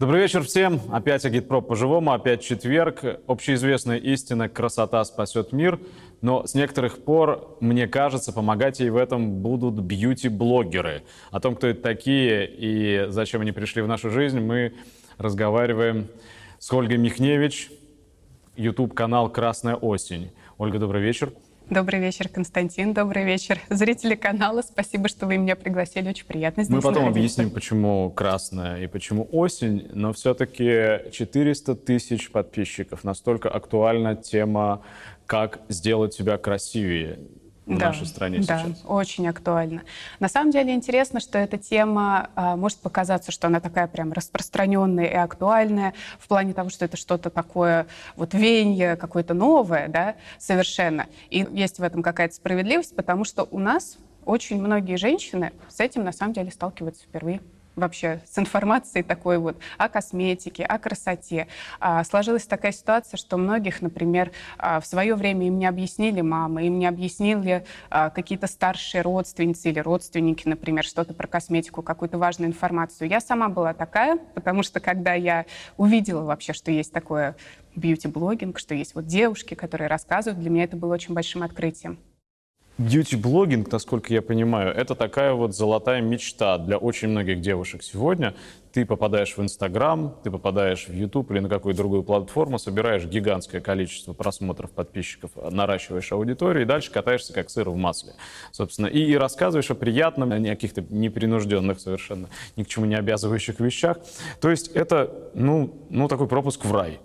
Добрый вечер всем. Опять Агитпроп по-живому, опять четверг. Общеизвестная истина «красота спасет мир». Но с некоторых пор, мне кажется, помогать ей в этом будут бьюти-блогеры. О том, кто это такие и зачем они пришли в нашу жизнь, мы разговариваем с Ольгой Михневич, YouTube-канал «Красная осень». Ольга, добрый вечер. Добрый вечер, Константин. Добрый вечер, зрители канала. Спасибо, что вы меня пригласили. Очень приятно здесь Мы потом находиться. объясним, почему красная и почему осень, но все-таки 400 тысяч подписчиков. Настолько актуальна тема, как сделать себя красивее в да, нашей стране да, сейчас. очень актуально. На самом деле интересно, что эта тема а, может показаться, что она такая прям распространенная и актуальная в плане того, что это что-то такое вот веяние какое-то новое, да, совершенно. И есть в этом какая-то справедливость, потому что у нас очень многие женщины с этим на самом деле сталкиваются впервые вообще с информацией такой вот о косметике, о красоте. А, сложилась такая ситуация, что многих, например, а, в свое время им не объяснили мамы, им не объяснили а, какие-то старшие родственницы или родственники, например, что-то про косметику, какую-то важную информацию. Я сама была такая, потому что когда я увидела вообще, что есть такое бьюти-блогинг, что есть вот девушки, которые рассказывают, для меня это было очень большим открытием. Бьюти-блогинг, насколько я понимаю, это такая вот золотая мечта для очень многих девушек сегодня. Ты попадаешь в Инстаграм, ты попадаешь в YouTube или на какую-то другую платформу, собираешь гигантское количество просмотров, подписчиков, наращиваешь аудиторию и дальше катаешься как сыр в масле. Собственно, и, и рассказываешь о приятном, о каких-то непринужденных совершенно, ни к чему не обязывающих вещах. То есть это, ну, ну такой пропуск в рай.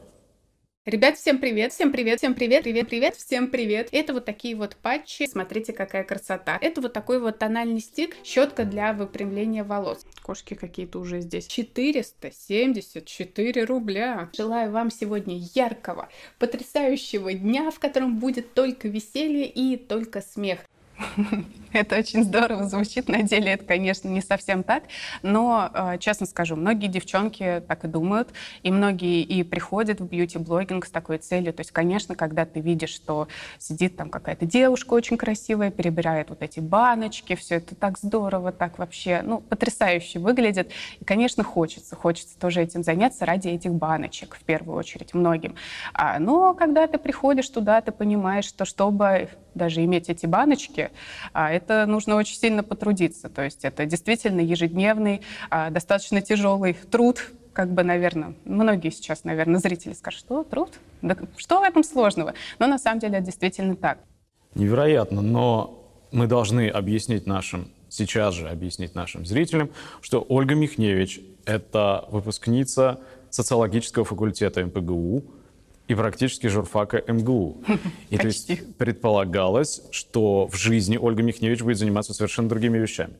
Ребят, всем привет, всем привет, всем привет, привет, привет, всем привет. Это вот такие вот патчи, смотрите, какая красота. Это вот такой вот тональный стик, щетка для выпрямления волос. Кошки какие-то уже здесь. 474 рубля. Желаю вам сегодня яркого, потрясающего дня, в котором будет только веселье и только смех. Это очень здорово звучит. На деле это, конечно, не совсем так. Но, э, честно скажу, многие девчонки так и думают. И многие и приходят в бьюти-блогинг с такой целью. То есть, конечно, когда ты видишь, что сидит там какая-то девушка очень красивая, перебирает вот эти баночки, все это так здорово, так вообще, ну, потрясающе выглядит. И, конечно, хочется. Хочется тоже этим заняться ради этих баночек, в первую очередь, многим. А, но когда ты приходишь туда, ты понимаешь, что чтобы даже иметь эти баночки, а, это нужно очень сильно потрудиться. То есть это действительно ежедневный, а, достаточно тяжелый труд, как бы, наверное, многие сейчас, наверное, зрители скажут, что труд? Да что в этом сложного? Но на самом деле это действительно так. Невероятно, но мы должны объяснить нашим, сейчас же объяснить нашим зрителям, что Ольга Михневич — это выпускница социологического факультета МПГУ, и практически журфака МГУ. И то есть предполагалось, что в жизни Ольга Михневич будет заниматься совершенно другими вещами.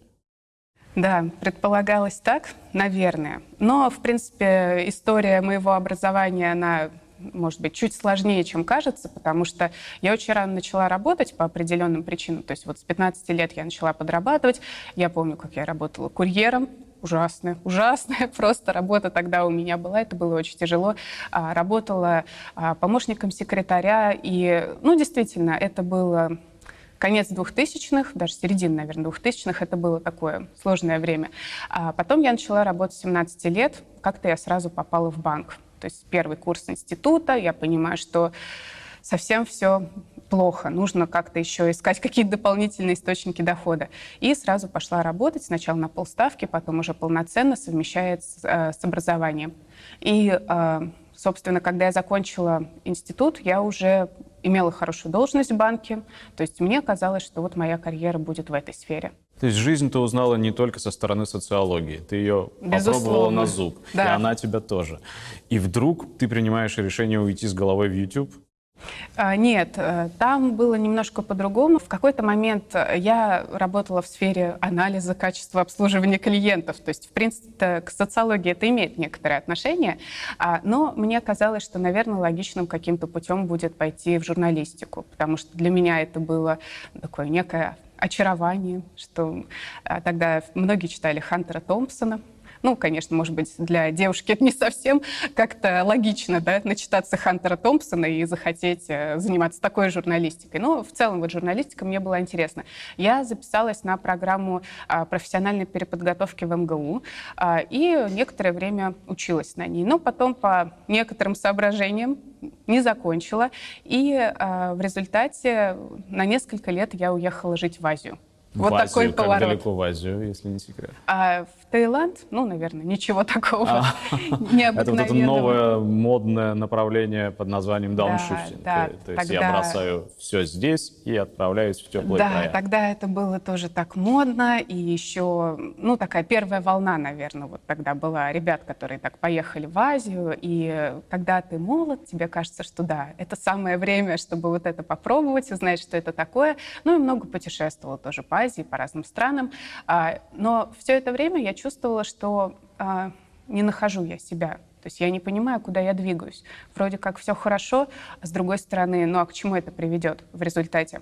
Да, предполагалось так, наверное. Но, в принципе, история моего образования, она может быть, чуть сложнее, чем кажется, потому что я очень рано начала работать по определенным причинам. То есть вот с 15 лет я начала подрабатывать. Я помню, как я работала курьером ужасная, ужасная просто работа тогда у меня была, это было очень тяжело. А, работала а, помощником секретаря, и, ну, действительно, это было конец 2000-х, даже середина, наверное, 2000-х, это было такое сложное время. А потом я начала работать с 17 лет, как-то я сразу попала в банк. То есть первый курс института, я понимаю, что совсем все плохо, нужно как-то еще искать какие-то дополнительные источники дохода. И сразу пошла работать, сначала на полставки, потом уже полноценно совмещает с, э, с образованием. И, э, собственно, когда я закончила институт, я уже имела хорошую должность в банке, то есть мне казалось, что вот моя карьера будет в этой сфере. То есть жизнь ты узнала не только со стороны социологии, ты ее Безусловно. попробовала на зуб, да. и она тебя тоже. И вдруг ты принимаешь решение уйти с головой в YouTube? А, нет, э, там было немножко по-другому. В какой-то момент э, я работала в сфере анализа качества обслуживания клиентов. То есть, в принципе, к социологии это имеет некоторое отношение. А, но мне казалось, что, наверное, логичным каким-то путем будет пойти в журналистику, потому что для меня это было такое некое очарование, что а, тогда многие читали Хантера Томпсона, Ну, конечно, может быть, для девушки это не совсем как-то логично, да, начитаться Хантера Томпсона и захотеть э, заниматься такой журналистикой. Но в целом вот журналистика мне была интересна. Я записалась на программу а, профессиональной переподготовки в МГУ а, и некоторое время училась на ней. Но потом по некоторым соображениям не закончила. И а, в результате на несколько лет я уехала жить в Азию. Вот в Азию, такой как поворот. далеко в Азию, если не секрет? А, в Таиланд, ну, наверное, ничего такого а, Это вот это новое модное направление под названием дауншифтинг. Да, да, то, есть я бросаю все здесь и отправляюсь в теплые да, края. Да, тогда это было тоже так модно. И еще, ну, такая первая волна, наверное, вот тогда была ребят, которые так поехали в Азию. И когда ты молод, тебе кажется, что да, это самое время, чтобы вот это попробовать, узнать, что это такое. Ну, и много путешествовала тоже по Азии, по разным странам. А, но все это время я чувствовала, что а, не нахожу я себя. То есть я не понимаю, куда я двигаюсь. Вроде как все хорошо, а с другой стороны, ну а к чему это приведет в результате?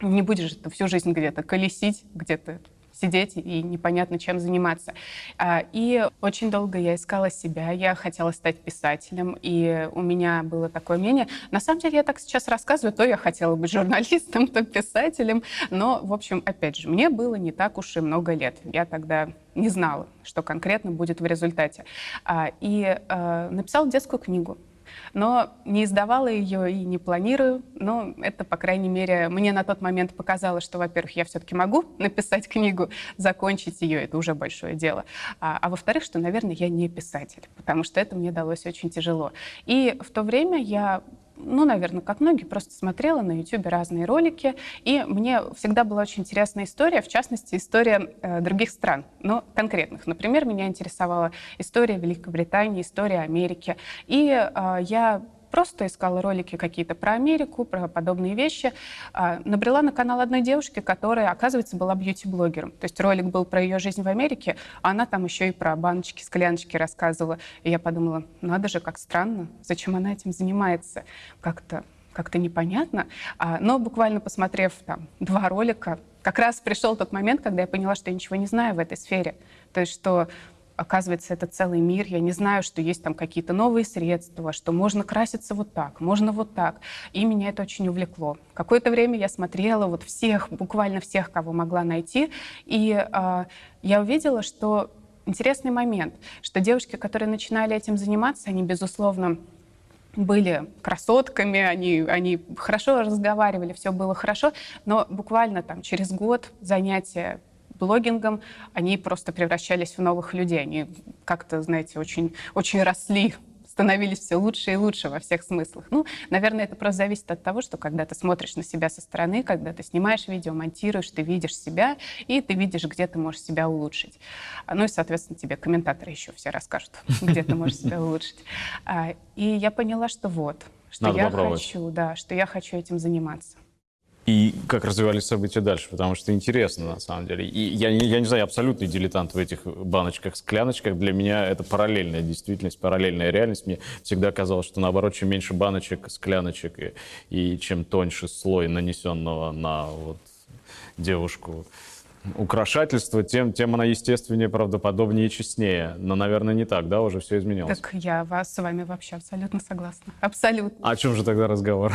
Не будешь же ты всю жизнь где-то колесить, где-то сидеть и непонятно чем заниматься. А, и очень долго я искала себя, я хотела стать писателем, и у меня было такое мнение. На самом деле я так сейчас рассказываю, то я хотела быть журналистом, то писателем, но, в общем, опять же, мне было не так уж и много лет. Я тогда не знала, что конкретно будет в результате. А, и а, написала детскую книгу но не издавала ее и не планирую. Но это, по крайней мере, мне на тот момент показалось, что, во-первых, я все-таки могу написать книгу, закончить ее, это уже большое дело. А, а во-вторых, что, наверное, я не писатель, потому что это мне далось очень тяжело. И в то время я ну, наверное, как многие, просто смотрела на YouTube разные ролики, и мне всегда была очень интересная история, в частности, история э, других стран, но конкретных. Например, меня интересовала история Великобритании, история Америки, и э, я просто искала ролики какие-то про Америку, про подобные вещи. А, набрела на канал одной девушки, которая, оказывается, была бьюти-блогером. То есть ролик был про ее жизнь в Америке, а она там еще и про баночки, скляночки рассказывала. И я подумала, надо же, как странно, зачем она этим занимается? Как-то как-то непонятно. А, но буквально посмотрев там два ролика, как раз пришел тот момент, когда я поняла, что я ничего не знаю в этой сфере. То есть что оказывается, это целый мир. Я не знаю, что есть там какие-то новые средства, что можно краситься вот так, можно вот так. И меня это очень увлекло. Какое-то время я смотрела вот всех, буквально всех, кого могла найти, и э, я увидела, что интересный момент, что девушки, которые начинали этим заниматься, они, безусловно, были красотками, они, они хорошо разговаривали, все было хорошо, но буквально там через год занятия блогингом, они просто превращались в новых людей. Они как-то, знаете, очень, очень росли становились все лучше и лучше во всех смыслах. Ну, наверное, это просто зависит от того, что когда ты смотришь на себя со стороны, когда ты снимаешь видео, монтируешь, ты видишь себя, и ты видишь, где ты можешь себя улучшить. А, ну и, соответственно, тебе комментаторы еще все расскажут, где ты можешь себя улучшить. А, и я поняла, что вот, что я хочу, да, что я хочу этим заниматься и как развивались события дальше, потому что интересно на самом деле. И я, я не знаю, я абсолютный дилетант в этих баночках, скляночках. Для меня это параллельная действительность, параллельная реальность. Мне всегда казалось, что наоборот, чем меньше баночек, скляночек и, и чем тоньше слой нанесенного на вот девушку украшательство, тем, тем она естественнее, правдоподобнее и честнее. Но, наверное, не так, да, уже все изменилось. Так я вас с вами вообще абсолютно согласна. Абсолютно. А о чем же тогда разговор?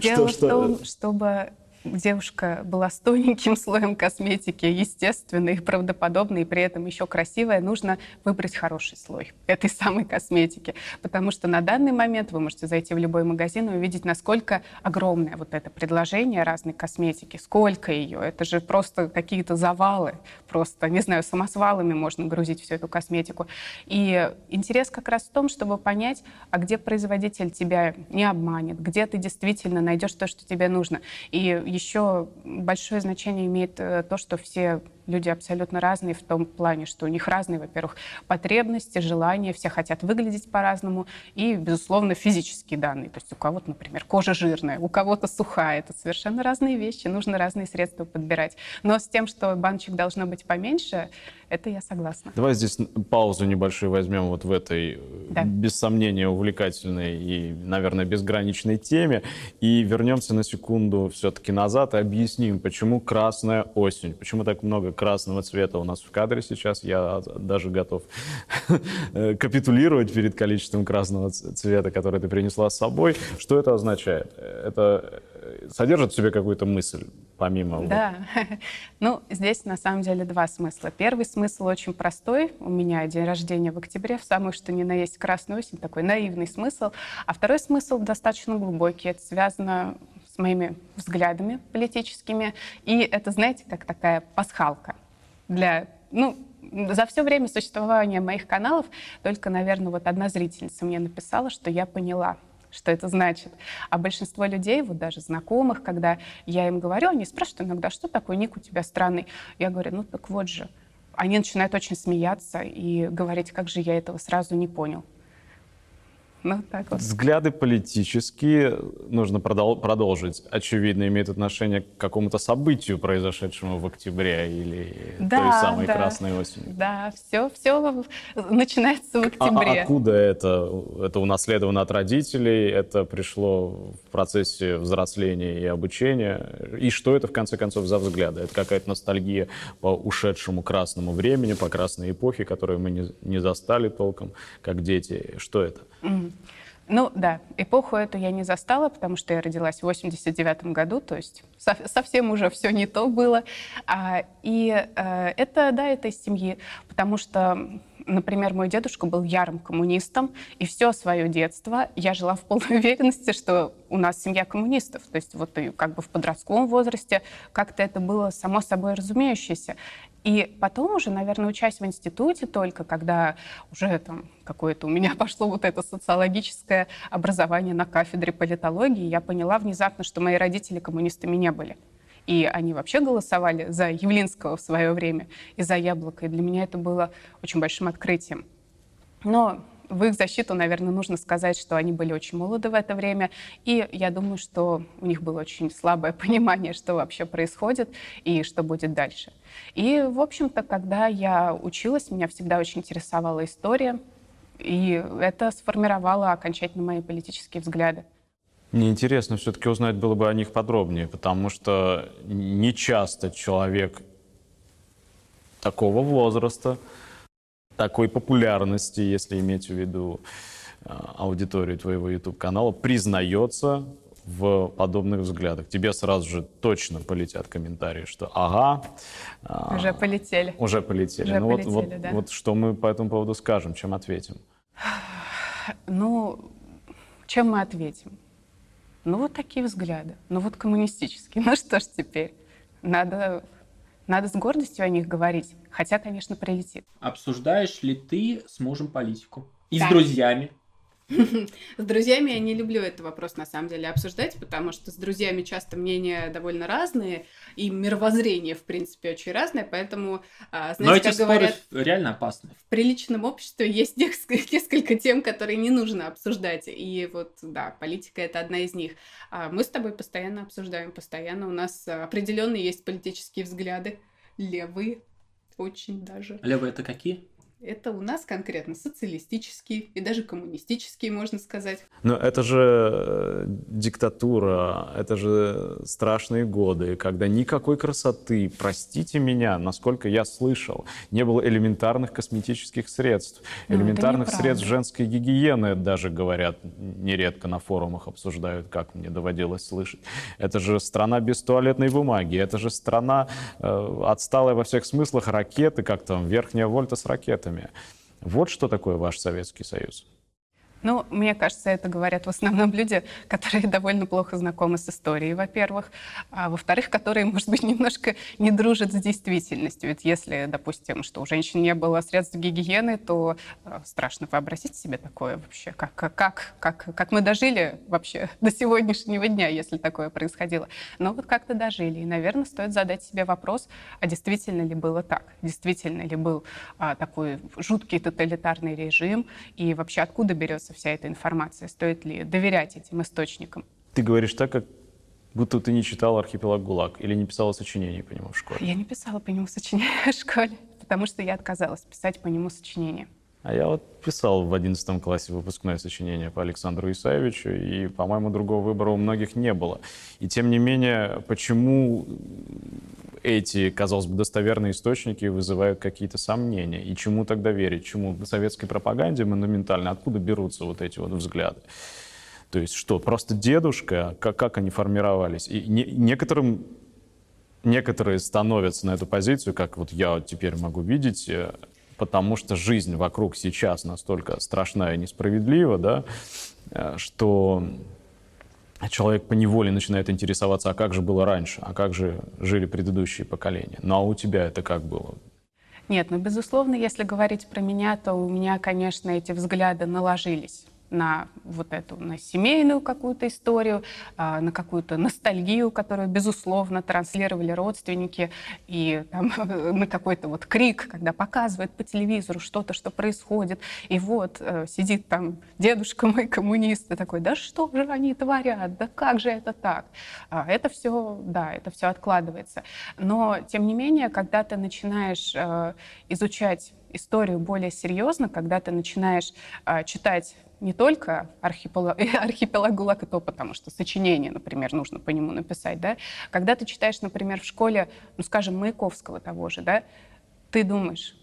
Дело что, в том, чтобы девушка была с тоненьким слоем косметики, естественной, правдоподобной, и при этом еще красивая, нужно выбрать хороший слой этой самой косметики. Потому что на данный момент вы можете зайти в любой магазин и увидеть, насколько огромное вот это предложение разной косметики, сколько ее. Это же просто какие-то завалы, просто, не знаю, самосвалами можно грузить всю эту косметику. И интерес как раз в том, чтобы понять, а где производитель тебя не обманет, где ты действительно найдешь то, что тебе нужно. И еще большое значение имеет э, то, что все люди абсолютно разные в том плане, что у них разные, во-первых, потребности, желания, все хотят выглядеть по-разному, и, безусловно, физические данные. То есть у кого-то, например, кожа жирная, у кого-то сухая. Это совершенно разные вещи, нужно разные средства подбирать. Но с тем, что баночек должно быть поменьше, это я согласна. Давай здесь паузу небольшую возьмем вот в этой, да. без сомнения, увлекательной и, наверное, безграничной теме. И вернемся на секунду все-таки назад и объясним, почему красная осень, почему так много красного цвета у нас в кадре сейчас. Я даже готов капитулировать перед количеством красного цвета, который ты принесла с собой. Что это означает? Это э, содержит в себе какую-то мысль, помимо... Да. ну, здесь на самом деле два смысла. Первый смысл очень простой. У меня день рождения в октябре, в самую что ни на есть красную осень, такой наивный смысл. А второй смысл достаточно глубокий. Это связано моими взглядами политическими. И это, знаете, как такая пасхалка для... Ну, за все время существования моих каналов только, наверное, вот одна зрительница мне написала, что я поняла, что это значит. А большинство людей, вот даже знакомых, когда я им говорю, они спрашивают иногда, что такое ник у тебя странный. Я говорю, ну так вот же. Они начинают очень смеяться и говорить, как же я этого сразу не понял. Ну, так вот. Взгляды политические, нужно продолжить, очевидно, имеют отношение к какому-то событию, произошедшему в октябре или да, той самой да. красной осенью. Да, все, все начинается в октябре. А, а откуда это? Это унаследовано от родителей? Это пришло в процессе взросления и обучения? И что это, в конце концов, за взгляды? Это какая-то ностальгия по ушедшему красному времени, по красной эпохе, которую мы не, не застали толком, как дети? Что это? Ну да, эпоху эту я не застала, потому что я родилась в 89 году, то есть совсем уже все не то было. А, и э, это, да, это из семьи, потому что, например, мой дедушка был ярым коммунистом, и все свое детство я жила в полной уверенности, что у нас семья коммунистов. То есть вот и как бы в подростковом возрасте как-то это было само собой разумеющееся. И потом уже, наверное, учась в институте только, когда уже там какое-то у меня пошло вот это социологическое образование на кафедре политологии, я поняла внезапно, что мои родители коммунистами не были. И они вообще голосовали за Явлинского в свое время и за Яблоко. И для меня это было очень большим открытием. Но в их защиту, наверное, нужно сказать, что они были очень молоды в это время, и я думаю, что у них было очень слабое понимание, что вообще происходит и что будет дальше. И, в общем-то, когда я училась, меня всегда очень интересовала история, и это сформировало окончательно мои политические взгляды. Мне интересно все-таки узнать было бы о них подробнее, потому что не часто человек такого возраста, такой популярности, если иметь в виду а, аудиторию твоего YouTube-канала, признается в подобных взглядах. Тебе сразу же точно полетят комментарии, что ага. А, уже полетели. Уже полетели. Уже ну полетели, вот, вот, да. вот что мы по этому поводу скажем, чем ответим? Ну, чем мы ответим? Ну, вот такие взгляды. Ну, вот коммунистические. Ну, что ж теперь? Надо надо с гордостью о них говорить, хотя, конечно, прилетит. Обсуждаешь ли ты с мужем политику? И да. с друзьями? С друзьями я не люблю этот вопрос, на самом деле, обсуждать, потому что с друзьями часто мнения довольно разные, и мировоззрение, в принципе, очень разное, поэтому, а, знаете, Но эти как говорят, реально опасны. В приличном обществе есть несколько тем, которые не нужно обсуждать, и вот, да, политика — это одна из них. А мы с тобой постоянно обсуждаем, постоянно у нас определенные есть политические взгляды, левые, очень даже. Левые это какие? Это у нас конкретно социалистический и даже коммунистический, можно сказать. Но это же э, диктатура, это же страшные годы, когда никакой красоты, простите меня, насколько я слышал, не было элементарных косметических средств, ну, элементарных средств женской гигиены, даже говорят, нередко на форумах обсуждают, как мне доводилось слышать. Это же страна без туалетной бумаги, это же страна э, отсталая во всех смыслах, ракеты, как там, верхняя вольта с ракетами советами. Вот что такое ваш Советский Союз. Ну, мне кажется, это говорят в основном люди, которые довольно плохо знакомы с историей, во-первых, а во-вторых, которые, может быть, немножко не дружат с действительностью. Ведь если, допустим, что у женщин не было средств гигиены, то э, страшно вообразить себе такое вообще, как, как, как, как мы дожили вообще до сегодняшнего дня, если такое происходило. Но вот как-то дожили. И, наверное, стоит задать себе вопрос, а действительно ли было так? Действительно ли был а, такой жуткий тоталитарный режим? И вообще откуда берется берется вся эта информация? Стоит ли доверять этим источникам? Ты говоришь так, как будто ты не читал «Архипелаг ГУЛАГ» или не писала сочинение по нему в школе. Я не писала по нему сочинение в школе, потому что я отказалась писать по нему сочинение. А я вот писал в 11 классе выпускное сочинение по Александру Исаевичу, и, по-моему, другого выбора у многих не было. И тем не менее, почему эти, казалось бы, достоверные источники вызывают какие-то сомнения? И чему тогда верить? Чему? Советской пропаганде монументально? Откуда берутся вот эти вот взгляды? То есть что, просто дедушка? Как, как они формировались? И не, некоторым некоторые становятся на эту позицию, как вот я теперь могу видеть, э, потому что жизнь вокруг сейчас настолько страшна и несправедлива, да, э, что человек по неволе начинает интересоваться, а как же было раньше, а как же жили предыдущие поколения. Ну а у тебя это как было? Нет, ну, безусловно, если говорить про меня, то у меня, конечно, эти взгляды наложились на вот эту, на семейную какую-то историю, а, на какую-то ностальгию, которую, безусловно, транслировали родственники, и там, на какой-то вот крик, когда показывают по телевизору что-то, что происходит, и вот э, сидит там дедушка мой коммунист, и такой, да что же они творят, да как же это так? А, это все, да, это все откладывается. Но, тем не менее, когда ты начинаешь э, изучать историю более серьезно, когда ты начинаешь э, читать не только архипелаг, архипелаг ГУЛАГ и то, потому что сочинение, например, нужно по нему написать, да. Когда ты читаешь, например, в школе, ну, скажем, Маяковского того же, да, ты думаешь,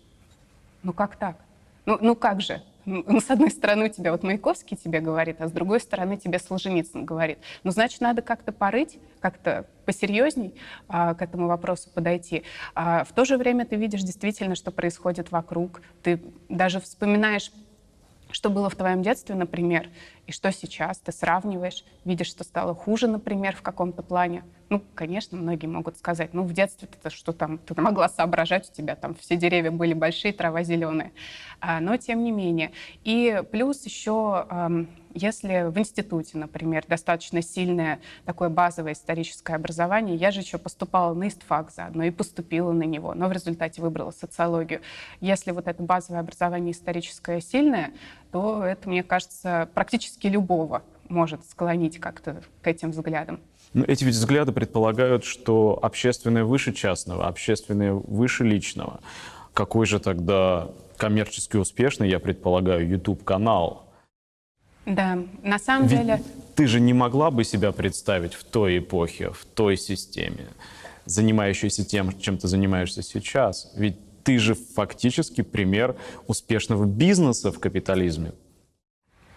ну как так? Ну, ну как же? Ну, с одной стороны, у тебя вот Маяковский тебе говорит, а с другой стороны, тебе Солженицын говорит. Ну, значит, надо как-то порыть, как-то посерьезней а, к этому вопросу подойти. А в то же время ты видишь действительно, что происходит вокруг. Ты даже вспоминаешь что было в твоем детстве, например, и что сейчас. Ты сравниваешь, видишь, что стало хуже, например, в каком-то плане. Ну, конечно, многие могут сказать, ну, в детстве ты что там, ты могла соображать, у тебя там все деревья были большие, трава зеленая. А, но тем не менее. И плюс еще, эм, если в институте, например, достаточно сильное такое базовое историческое образование, я же еще поступала на истфак заодно и поступила на него, но в результате выбрала социологию. Если вот это базовое образование историческое сильное, то это, мне кажется, практически любого может склонить как-то к этим взглядам. Но эти ведь взгляды предполагают, что общественное выше частного, общественное выше личного. Какой же тогда коммерчески успешный, я предполагаю, YouTube-канал? Да, на самом ведь деле... Ты же не могла бы себя представить в той эпохе, в той системе, занимающейся тем, чем ты занимаешься сейчас. Ведь ты же фактически пример успешного бизнеса в капитализме.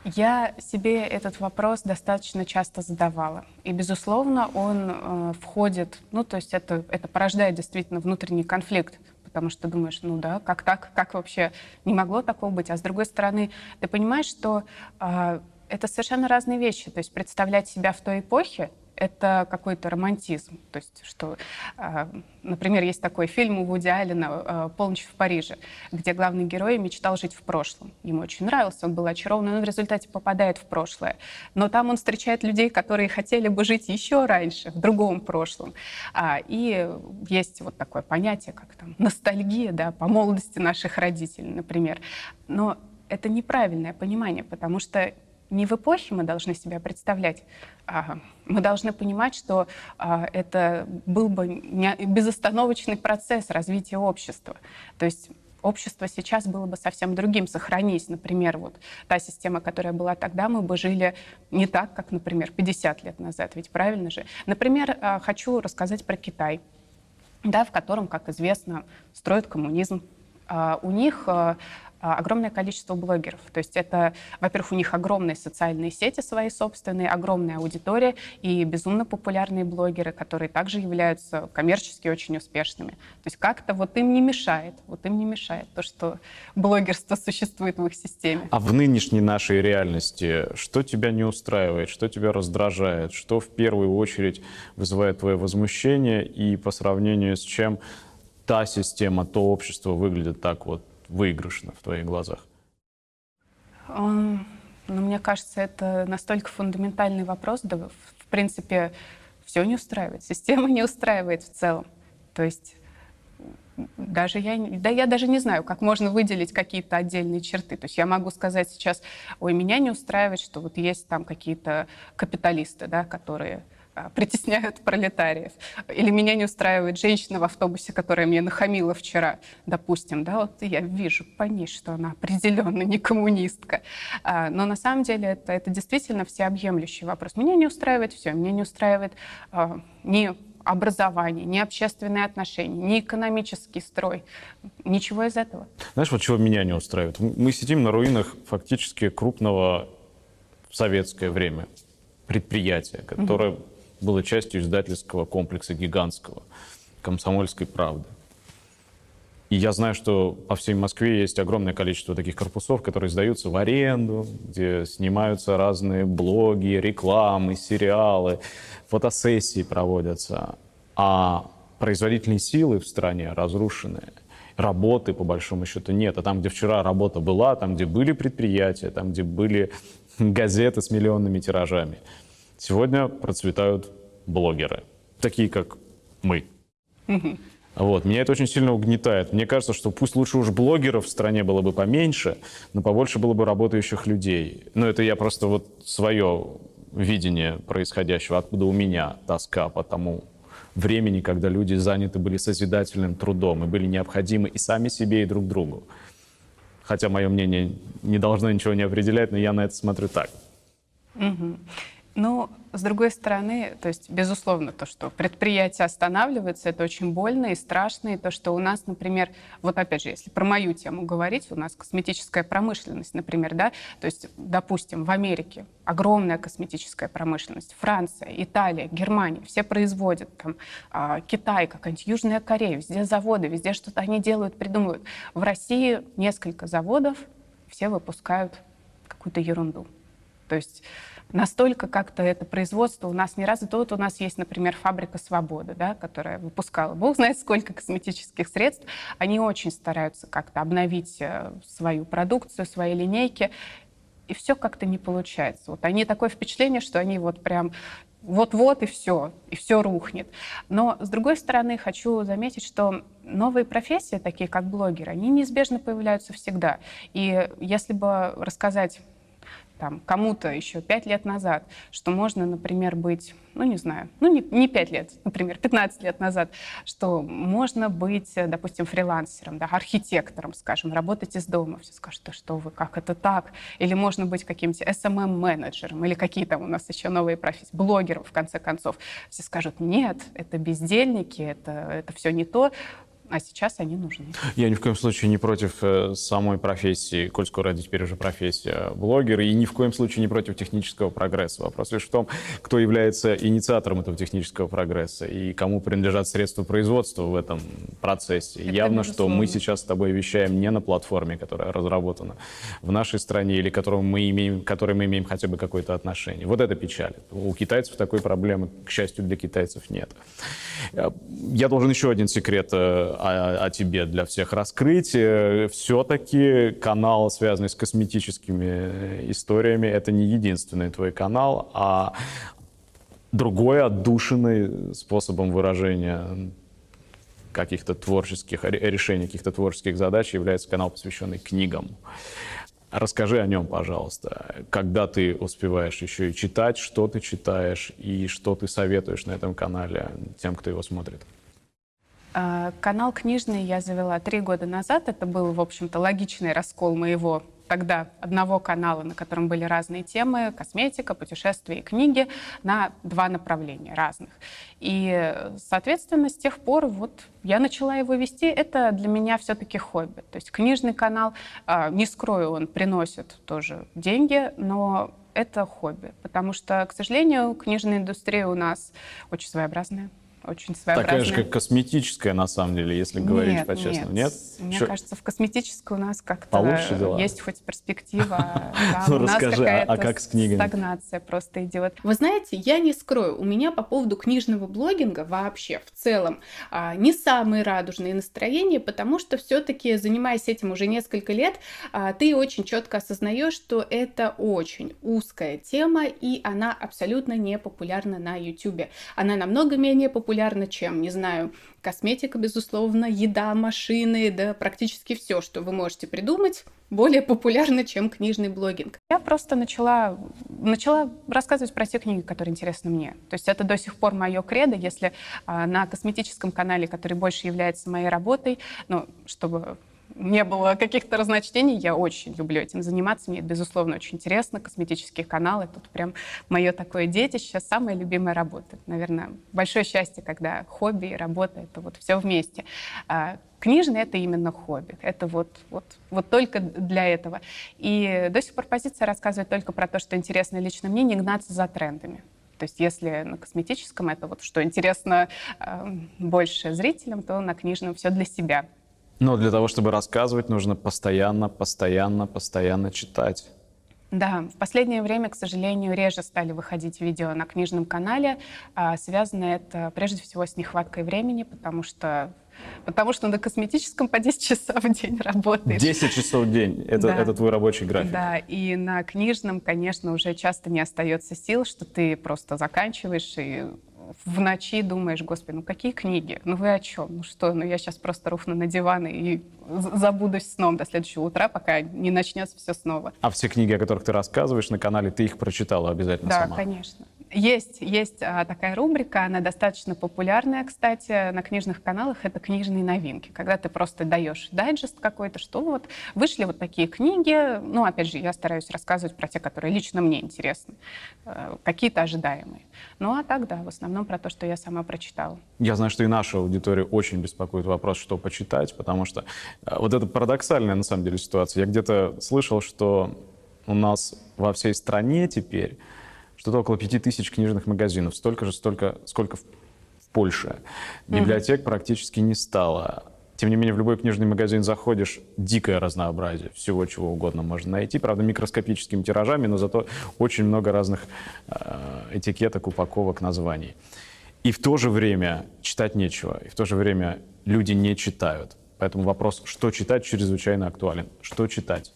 Я себе этот вопрос достаточно часто задавала. И, безусловно, он э, входит, ну, то есть это, это порождает действительно внутренний конфликт, потому что думаешь, ну да, как так, как вообще не могло такого быть. А с другой стороны, ты понимаешь, что э, это совершенно разные вещи. То есть представлять себя в той эпохе это какой-то романтизм. То есть, что, а, например, есть такой фильм у Вуди Аллена а, «Полночь в Париже», где главный герой мечтал жить в прошлом. Ему очень нравился, он был очарован, он в результате попадает в прошлое. Но там он встречает людей, которые хотели бы жить еще раньше, в другом прошлом. А, и есть вот такое понятие, как там ностальгия да, по молодости наших родителей, например. Но это неправильное понимание, потому что не в эпохе мы должны себя представлять. А мы должны понимать, что а, это был бы безостановочный процесс развития общества. То есть общество сейчас было бы совсем другим. Сохранись, например, вот та система, которая была тогда, мы бы жили не так, как, например, 50 лет назад, ведь правильно же? Например, а, хочу рассказать про Китай, да, в котором, как известно, строят коммунизм. У них огромное количество блогеров. То есть это, во-первых, у них огромные социальные сети свои собственные, огромная аудитория и безумно популярные блогеры, которые также являются коммерчески очень успешными. То есть как-то вот им не мешает, вот им не мешает то, что блогерство существует в их системе. А в нынешней нашей реальности что тебя не устраивает, что тебя раздражает, что в первую очередь вызывает твое возмущение и по сравнению с чем та система, то общество выглядит так вот выигрышно в твоих глазах? Um, ну, мне кажется, это настолько фундаментальный вопрос, да, в принципе, все не устраивает, система не устраивает в целом. То есть даже я, да я даже не знаю, как можно выделить какие-то отдельные черты. То есть я могу сказать сейчас, ой, меня не устраивает, что вот есть там какие-то капиталисты, да, которые притесняют пролетариев. Или меня не устраивает женщина в автобусе, которая мне нахамила вчера, допустим. Да, вот я вижу по ней, что она определенно не коммунистка. А, но на самом деле это, это действительно всеобъемлющий вопрос. Меня не устраивает все. Меня не устраивает а, ни образование, ни общественные отношения, ни экономический строй. Ничего из этого. Знаешь, вот чего меня не устраивает? Мы сидим на руинах фактически крупного в советское время предприятия, которое mm-hmm было частью издательского комплекса гигантского «Комсомольской правды». И я знаю, что по всей Москве есть огромное количество таких корпусов, которые сдаются в аренду, где снимаются разные блоги, рекламы, сериалы, фотосессии проводятся. А производительные силы в стране разрушены. Работы, по большому счету, нет. А там, где вчера работа была, там, где были предприятия, там, где были газеты с миллионными тиражами – Сегодня процветают блогеры, такие как мы. Вот. Меня это очень сильно угнетает. Мне кажется, что пусть лучше уж блогеров в стране было бы поменьше, но побольше было бы работающих людей. Но это я просто вот свое видение происходящего, откуда у меня тоска по тому времени, когда люди заняты были созидательным трудом и были необходимы и сами себе, и друг другу. Хотя мое мнение не должно ничего не определять, но я на это смотрю так. Угу. Ну, с другой стороны, то есть, безусловно, то, что предприятия останавливаются, это очень больно и страшно. И то, что у нас, например, вот опять же, если про мою тему говорить, у нас косметическая промышленность, например, да, то есть, допустим, в Америке огромная косметическая промышленность, Франция, Италия, Германия, все производят, там, а, Китай, какая-нибудь Южная Корея, везде заводы, везде что-то они делают, придумывают. В России несколько заводов, все выпускают какую-то ерунду. То есть настолько как-то это производство у нас не развито. Вот у нас есть, например, фабрика «Свобода», да, которая выпускала бог знает сколько косметических средств. Они очень стараются как-то обновить э, свою продукцию, свои линейки, и все как-то не получается. Вот они такое впечатление, что они вот прям вот-вот и все, и все рухнет. Но, с другой стороны, хочу заметить, что новые профессии, такие как блогеры, они неизбежно появляются всегда. И если бы рассказать там, кому-то еще пять лет назад, что можно, например, быть, ну, не знаю, ну, не, не 5 лет, например, 15 лет назад, что можно быть, допустим, фрилансером, да, архитектором, скажем, работать из дома. Все скажут, да что вы, как это так? Или можно быть каким-то SMM-менеджером, или какие там у нас еще новые профессии, блогером, в конце концов. Все скажут, нет, это бездельники, это, это все не то а сейчас они нужны. Я ни в коем случае не против э, самой профессии, коль скоро это теперь уже профессия блогера, и ни в коем случае не против технического прогресса. Вопрос лишь в том, кто является инициатором этого технического прогресса и кому принадлежат средства производства в этом процессе. Это Явно, что мы сейчас с тобой вещаем не на платформе, которая разработана в нашей стране или к которой мы имеем, которой мы имеем хотя бы какое-то отношение. Вот это печалит. У китайцев такой проблемы, к счастью, для китайцев нет. Э, я должен еще один секрет э, о, о тебе для всех раскрыть. Все-таки канал, связанный с косметическими э, историями, это не единственный твой канал, а другой отдушенный способом выражения каких-то творческих решений, каких-то творческих задач является канал, посвященный книгам. Расскажи о нем, пожалуйста. Когда ты успеваешь еще и читать, что ты читаешь и что ты советуешь на этом канале тем, кто его смотрит? А, канал книжный я завела три года назад. Это был, в общем-то, логичный раскол моего тогда одного канала, на котором были разные темы, косметика, путешествия и книги, на два направления разных. И, соответственно, с тех пор вот я начала его вести. Это для меня все-таки хобби. То есть книжный канал, а, не скрою, он приносит тоже деньги, но это хобби, потому что, к сожалению, книжная индустрия у нас очень своеобразная очень своеобразная. Такая же, как косметическая, на самом деле, если говорить по-честному. Нет? нет? Мне Что? кажется, в косметической у нас как-то Получше дела? есть хоть перспектива. Ну, расскажи, а, а как с книгами? Стагнация просто идет. Вы знаете, я не скрою, у меня по поводу книжного блогинга вообще в целом а, не самые радужные настроения, потому что все-таки, занимаясь этим уже несколько лет, а, ты очень четко осознаешь, что это очень узкая тема, и она абсолютно не популярна на YouTube. Она намного менее популярна популярно чем? Не знаю, косметика, безусловно, еда, машины, да практически все, что вы можете придумать, более популярно, чем книжный блогинг. Я просто начала, начала рассказывать про те книги, которые интересны мне. То есть это до сих пор мое кредо, если а, на косметическом канале, который больше является моей работой, ну, чтобы не было каких-то разночтений. Я очень люблю этим заниматься. Мне это, безусловно, очень интересно. Косметические каналы — тут прям мое такое детище, самая любимая работа. Наверное, большое счастье, когда хобби и работа — это вот все вместе. А книжный — это именно хобби. Это вот, вот, вот только для этого. И до сих пор позиция рассказывает только про то, что интересно лично мне, не гнаться за трендами. То есть если на косметическом это вот что интересно э, больше зрителям, то на книжном все для себя. Но для того, чтобы рассказывать, нужно постоянно, постоянно, постоянно читать. Да, в последнее время, к сожалению, реже стали выходить видео на книжном канале. А, связано это прежде всего с нехваткой времени, потому что Потому что на косметическом по 10 часов в день работаешь. 10 часов в день. Это, да. это твой рабочий график. Да, и на книжном, конечно, уже часто не остается сил, что ты просто заканчиваешь и в ночи думаешь, господи, ну какие книги? Ну вы о чем? Ну что, ну я сейчас просто рухну на диван и забудусь сном до следующего утра, пока не начнется все снова. А все книги, о которых ты рассказываешь на канале, ты их прочитала обязательно да, сама? Да, конечно. Есть, есть а, такая рубрика, она достаточно популярная, кстати, на книжных каналах, это книжные новинки, когда ты просто даешь дайджест какой-то, что вот вышли вот такие книги, ну, опять же, я стараюсь рассказывать про те, которые лично мне интересны, э, какие-то ожидаемые. Ну, а так, да, в основном про то, что я сама прочитала. Я знаю, что и наша аудитория очень беспокоит вопрос, что почитать, потому что э, вот это парадоксальная, на самом деле, ситуация. Я где-то слышал, что у нас во всей стране теперь что-то около пяти тысяч книжных магазинов, столько же, столько, сколько в, в Польше. Библиотек mm-hmm. практически не стало. Тем не менее, в любой книжный магазин заходишь, дикое разнообразие, всего чего угодно можно найти. Правда, микроскопическими тиражами, но зато очень много разных э, этикеток, упаковок, названий. И в то же время читать нечего, и в то же время люди не читают. Поэтому вопрос, что читать, чрезвычайно актуален. Что читать?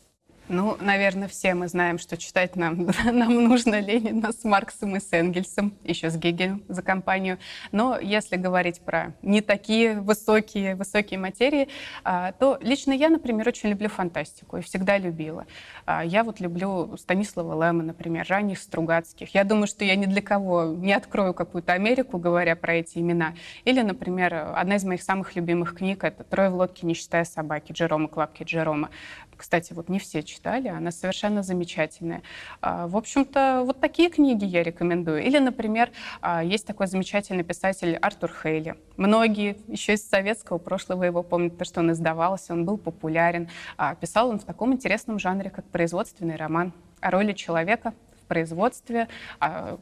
Ну, наверное, все мы знаем, что читать нам, нам нужно Ленина с Марксом и с Энгельсом, еще с Гегелем за компанию. Но если говорить про не такие высокие, высокие материи, а, то лично я, например, очень люблю фантастику и всегда любила. А, я вот люблю Станислава Лема, например, ранних Стругацких. Я думаю, что я ни для кого не открою какую-то Америку, говоря про эти имена. Или, например, одна из моих самых любимых книг — это «Трое в лодке, не считая собаки» Джерома Клапки Джерома. Кстати, вот не все читали, она совершенно замечательная. А, в общем-то, вот такие книги я рекомендую. Или, например, а, есть такой замечательный писатель Артур Хейли. Многие еще из советского прошлого его помнят, то, что он издавался, он был популярен. А, писал он в таком интересном жанре, как производственный роман о роли человека в производстве.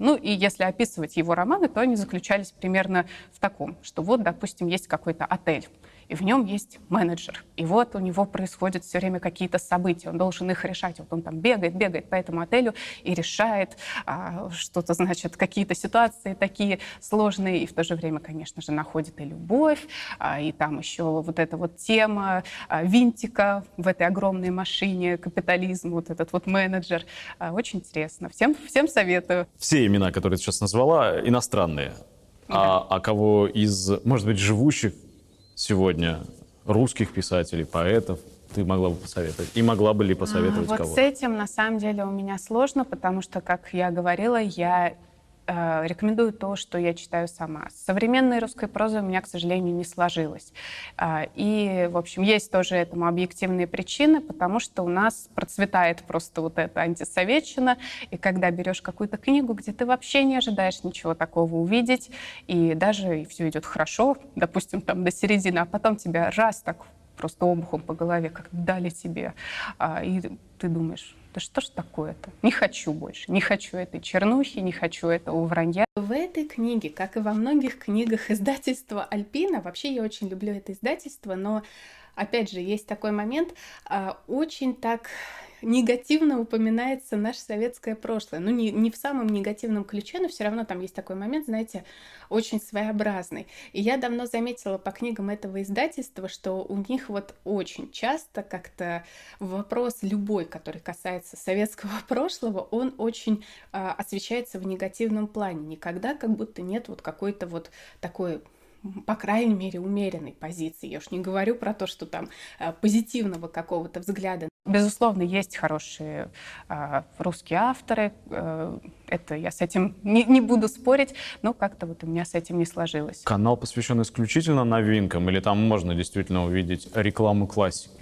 Ну и если описывать его романы, то они заключались примерно в таком, что вот, допустим, есть какой-то отель и в нем есть менеджер. И вот у него происходят все время какие-то события, он должен их решать. Вот он там бегает, бегает по этому отелю и решает а, что-то, значит, какие-то ситуации такие сложные, и в то же время, конечно же, находит и любовь, а, и там еще вот эта вот тема а, винтика в этой огромной машине, капитализм, вот этот вот менеджер. А, очень интересно. Всем, всем советую. Все имена, которые ты сейчас назвала, иностранные. Да. А, а кого из, может быть, живущих сегодня русских писателей, поэтов, ты могла бы посоветовать? И могла бы ли посоветовать а, кого? Вот с этим, на самом деле, у меня сложно, потому что, как я говорила, я рекомендую то, что я читаю сама. С современной русской прозой у меня, к сожалению, не сложилось. Э, и, в общем, есть тоже этому объективные причины, потому что у нас процветает просто вот эта антисоветчина, и когда берешь какую-то книгу, где ты вообще не ожидаешь ничего такого увидеть, и даже все идет хорошо, допустим, там до середины, а потом тебя раз так просто обухом по голове, как дали тебе, а, и ты думаешь, да что ж такое-то? Не хочу больше, не хочу этой чернухи, не хочу этого вранья. В этой книге, как и во многих книгах издательства Альпина, вообще я очень люблю это издательство, но опять же, есть такой момент, а, очень так негативно упоминается наше советское прошлое. Ну, не, не в самом негативном ключе, но все равно там есть такой момент, знаете, очень своеобразный. И я давно заметила по книгам этого издательства, что у них вот очень часто как-то вопрос любой который касается советского прошлого, он очень э, освещается в негативном плане. Никогда как будто нет вот какой-то вот такой по крайней мере, умеренной позиции. Я уж не говорю про то, что там э, позитивного какого-то взгляда. Безусловно, есть хорошие э, русские авторы. Э, это я с этим не, не буду спорить, но как-то вот у меня с этим не сложилось. Канал посвящен исключительно новинкам, или там можно действительно увидеть рекламу классики?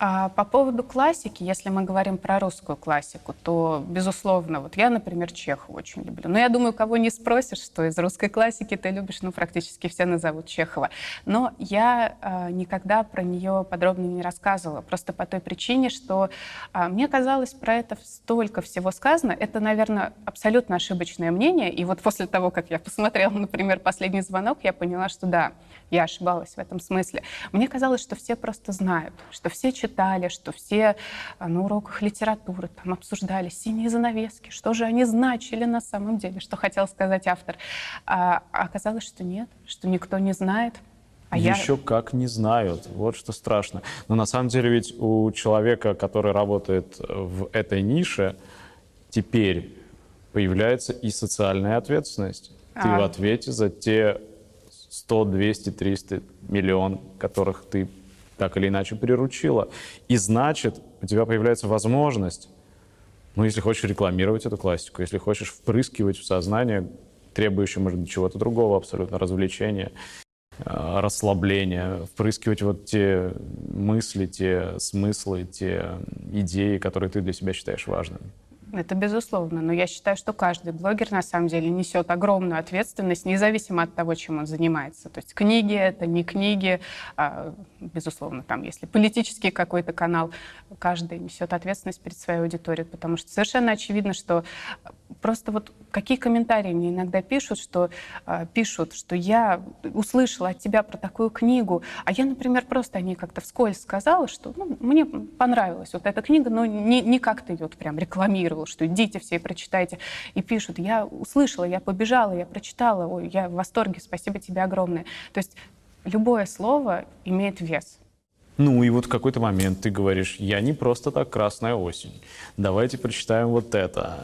А по поводу классики, если мы говорим про русскую классику, то, безусловно, вот я, например, Чехова очень люблю. Но я думаю, кого не спросишь, что из русской классики ты любишь, ну, практически все назовут Чехова. Но я э, никогда про нее подробно не рассказывала, просто по той причине, что э, мне казалось, про это столько всего сказано. Это, наверное, абсолютно ошибочное мнение. И вот после того, как я посмотрела, например, «Последний звонок», я поняла, что да, я ошибалась в этом смысле. Мне казалось, что все просто знают, что все читали, что все а, на уроках литературы там обсуждали синие занавески, что же они значили на самом деле, что хотел сказать автор. А, а оказалось, что нет, что никто не знает. А Еще я... как не знают. Вот что страшно. Но на самом деле ведь у человека, который работает в этой нише, теперь появляется и социальная ответственность. А... Ты в ответе за те 100, 200, 300 миллион, которых ты так или иначе приручила. И значит, у тебя появляется возможность, ну, если хочешь рекламировать эту классику, если хочешь впрыскивать в сознание, требующее, может быть, чего-то другого абсолютно, развлечения, э, расслабления, впрыскивать вот те мысли, те смыслы, те идеи, которые ты для себя считаешь важными. Это безусловно, но я считаю, что каждый блогер на самом деле несет огромную ответственность, независимо от того, чем он занимается. То есть книги это не книги, а, безусловно, там, если политический какой-то канал, каждый несет ответственность перед своей аудиторией, потому что совершенно очевидно, что просто вот какие комментарии мне иногда пишут, что э, пишут, что я услышала от тебя про такую книгу, а я, например, просто о ней как-то вскользь сказала, что ну, мне понравилась вот эта книга, но не, не как-то ее вот прям рекламировала, что идите все и прочитайте. И пишут, я услышала, я побежала, я прочитала, ой, я в восторге, спасибо тебе огромное. То есть любое слово имеет вес. Ну и вот в какой-то момент ты говоришь, я не просто так красная осень. Давайте прочитаем вот это.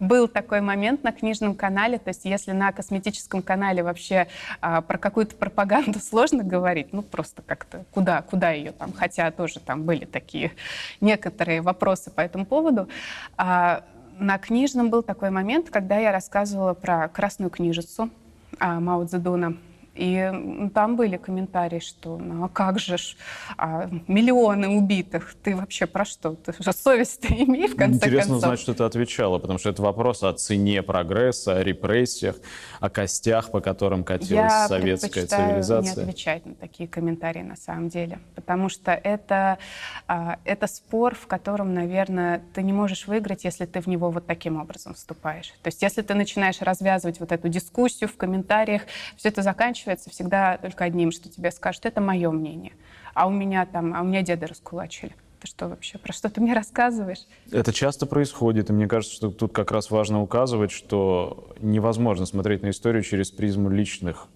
Был такой момент на книжном канале, то есть если на косметическом канале вообще а, про какую-то пропаганду сложно говорить, ну просто как-то куда, куда ее там, хотя тоже там были такие некоторые вопросы по этому поводу. А, на книжном был такой момент, когда я рассказывала про красную книжицу а, Мао Цзэдуна. И там были комментарии, что ну а как же ж, а, миллионы убитых, ты вообще про что? Ты же совесть-то имей, в конце Интересно концов. знать, что ты отвечала, потому что это вопрос о цене прогресса, о репрессиях, о костях, по которым катилась Я советская цивилизация. не отвечать на такие комментарии на самом деле, потому что это, а, это спор, в котором, наверное, ты не можешь выиграть, если ты в него вот таким образом вступаешь. То есть если ты начинаешь развязывать вот эту дискуссию в комментариях, все это заканчивается заканчивается всегда только одним, что тебе скажут, это мое мнение. А у меня там, а у меня деда раскулачили. Ты что вообще, про что ты мне рассказываешь? Это часто происходит, и мне кажется, что тут как раз важно указывать, что невозможно смотреть на историю через призму личных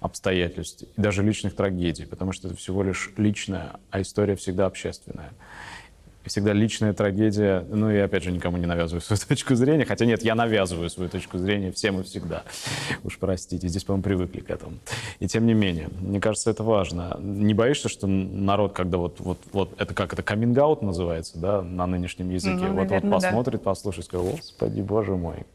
обстоятельств и даже личных трагедий, потому что это всего лишь личное, а история всегда общественная всегда личная трагедия. Ну и опять же никому не навязываю свою точку зрения. Хотя нет, я навязываю свою точку зрения всем и всегда. Уж простите, здесь, по-моему, привыкли к этому. И тем не менее, мне кажется, это важно. Не боишься, что народ, когда вот, вот, вот это как это, каминг называется, да, на нынешнем языке, ну, вот, наверное, вот посмотрит, да. послушает, скажет, господи, боже мой,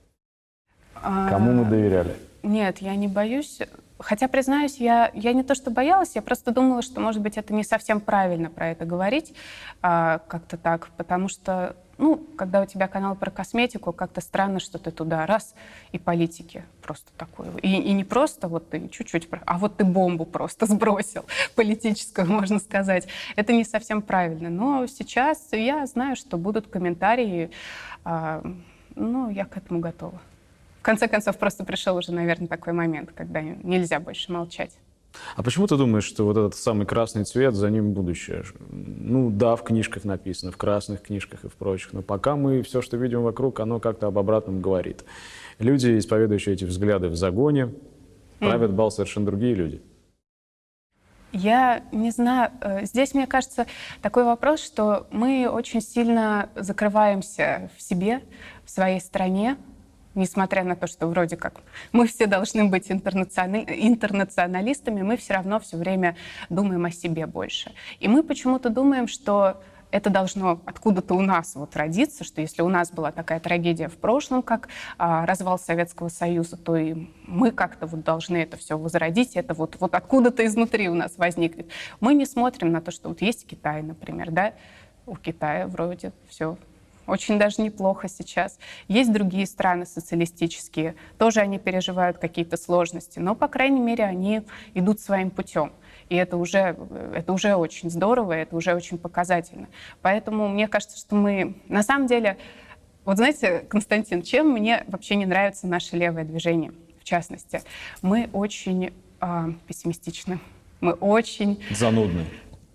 кому мы доверяли? Нет, я не боюсь. Хотя, признаюсь, я, я не то что боялась, я просто думала, что, может быть, это не совсем правильно про это говорить, а, как-то так, потому что, ну, когда у тебя канал про косметику, как-то странно, что ты туда раз и политики просто такой. И, и не просто вот ты чуть-чуть, а вот ты бомбу просто сбросил, политическую, можно сказать. Это не совсем правильно. Но сейчас я знаю, что будут комментарии, а, ну, я к этому готова конце концов, просто пришел уже, наверное, такой момент, когда нельзя больше молчать. А почему ты думаешь, что вот этот самый красный цвет, за ним будущее? Ну да, в книжках написано, в красных книжках и в прочих, но пока мы все, что видим вокруг, оно как-то об обратном говорит. Люди, исповедующие эти взгляды в загоне, правят бал совершенно другие люди. Я не знаю. Э, здесь, мне кажется, такой вопрос, что мы очень сильно закрываемся в себе, в своей стране, несмотря на то, что вроде как мы все должны быть интернационалистами, мы все равно все время думаем о себе больше. И мы почему-то думаем, что это должно откуда-то у нас вот родиться, что если у нас была такая трагедия в прошлом, как а, развал Советского Союза, то и мы как-то вот должны это все возродить, это вот, вот откуда-то изнутри у нас возникнет. Мы не смотрим на то, что вот есть Китай, например, да, у Китая вроде все очень даже неплохо сейчас. Есть другие страны социалистические, тоже они переживают какие-то сложности, но, по крайней мере, они идут своим путем. И это уже, это уже очень здорово, это уже очень показательно. Поэтому мне кажется, что мы на самом деле... Вот знаете, Константин, чем мне вообще не нравится наше левое движение, в частности? Мы очень э, пессимистичны. Мы очень... Занудны.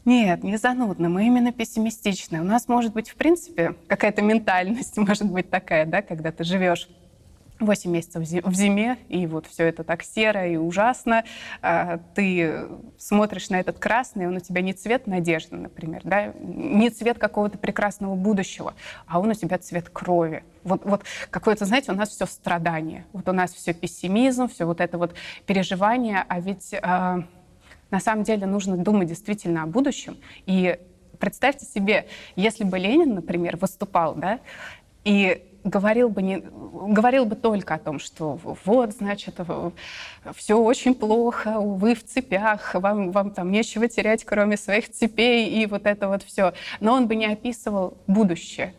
Нет, не занудно, мы именно пессимистичны. У нас может быть, в принципе, какая-то ментальность, может быть такая, да, когда ты живешь 8 месяцев в зиме, и вот все это так серо и ужасно. А, ты смотришь на этот красный, он у тебя не цвет надежды, например, да? не цвет какого-то прекрасного будущего, а он у тебя цвет крови. Вот, вот какое-то, знаете, у нас все страдание. Вот у нас все пессимизм, все вот это вот переживание, а ведь а, на самом деле нужно думать действительно о будущем. И представьте себе, если бы Ленин, например, выступал, да, и говорил бы, не, говорил бы только о том, что вот, значит, все очень плохо, вы в цепях, вам, вам там нечего терять, кроме своих цепей, и вот это вот все. Но он бы не описывал будущее,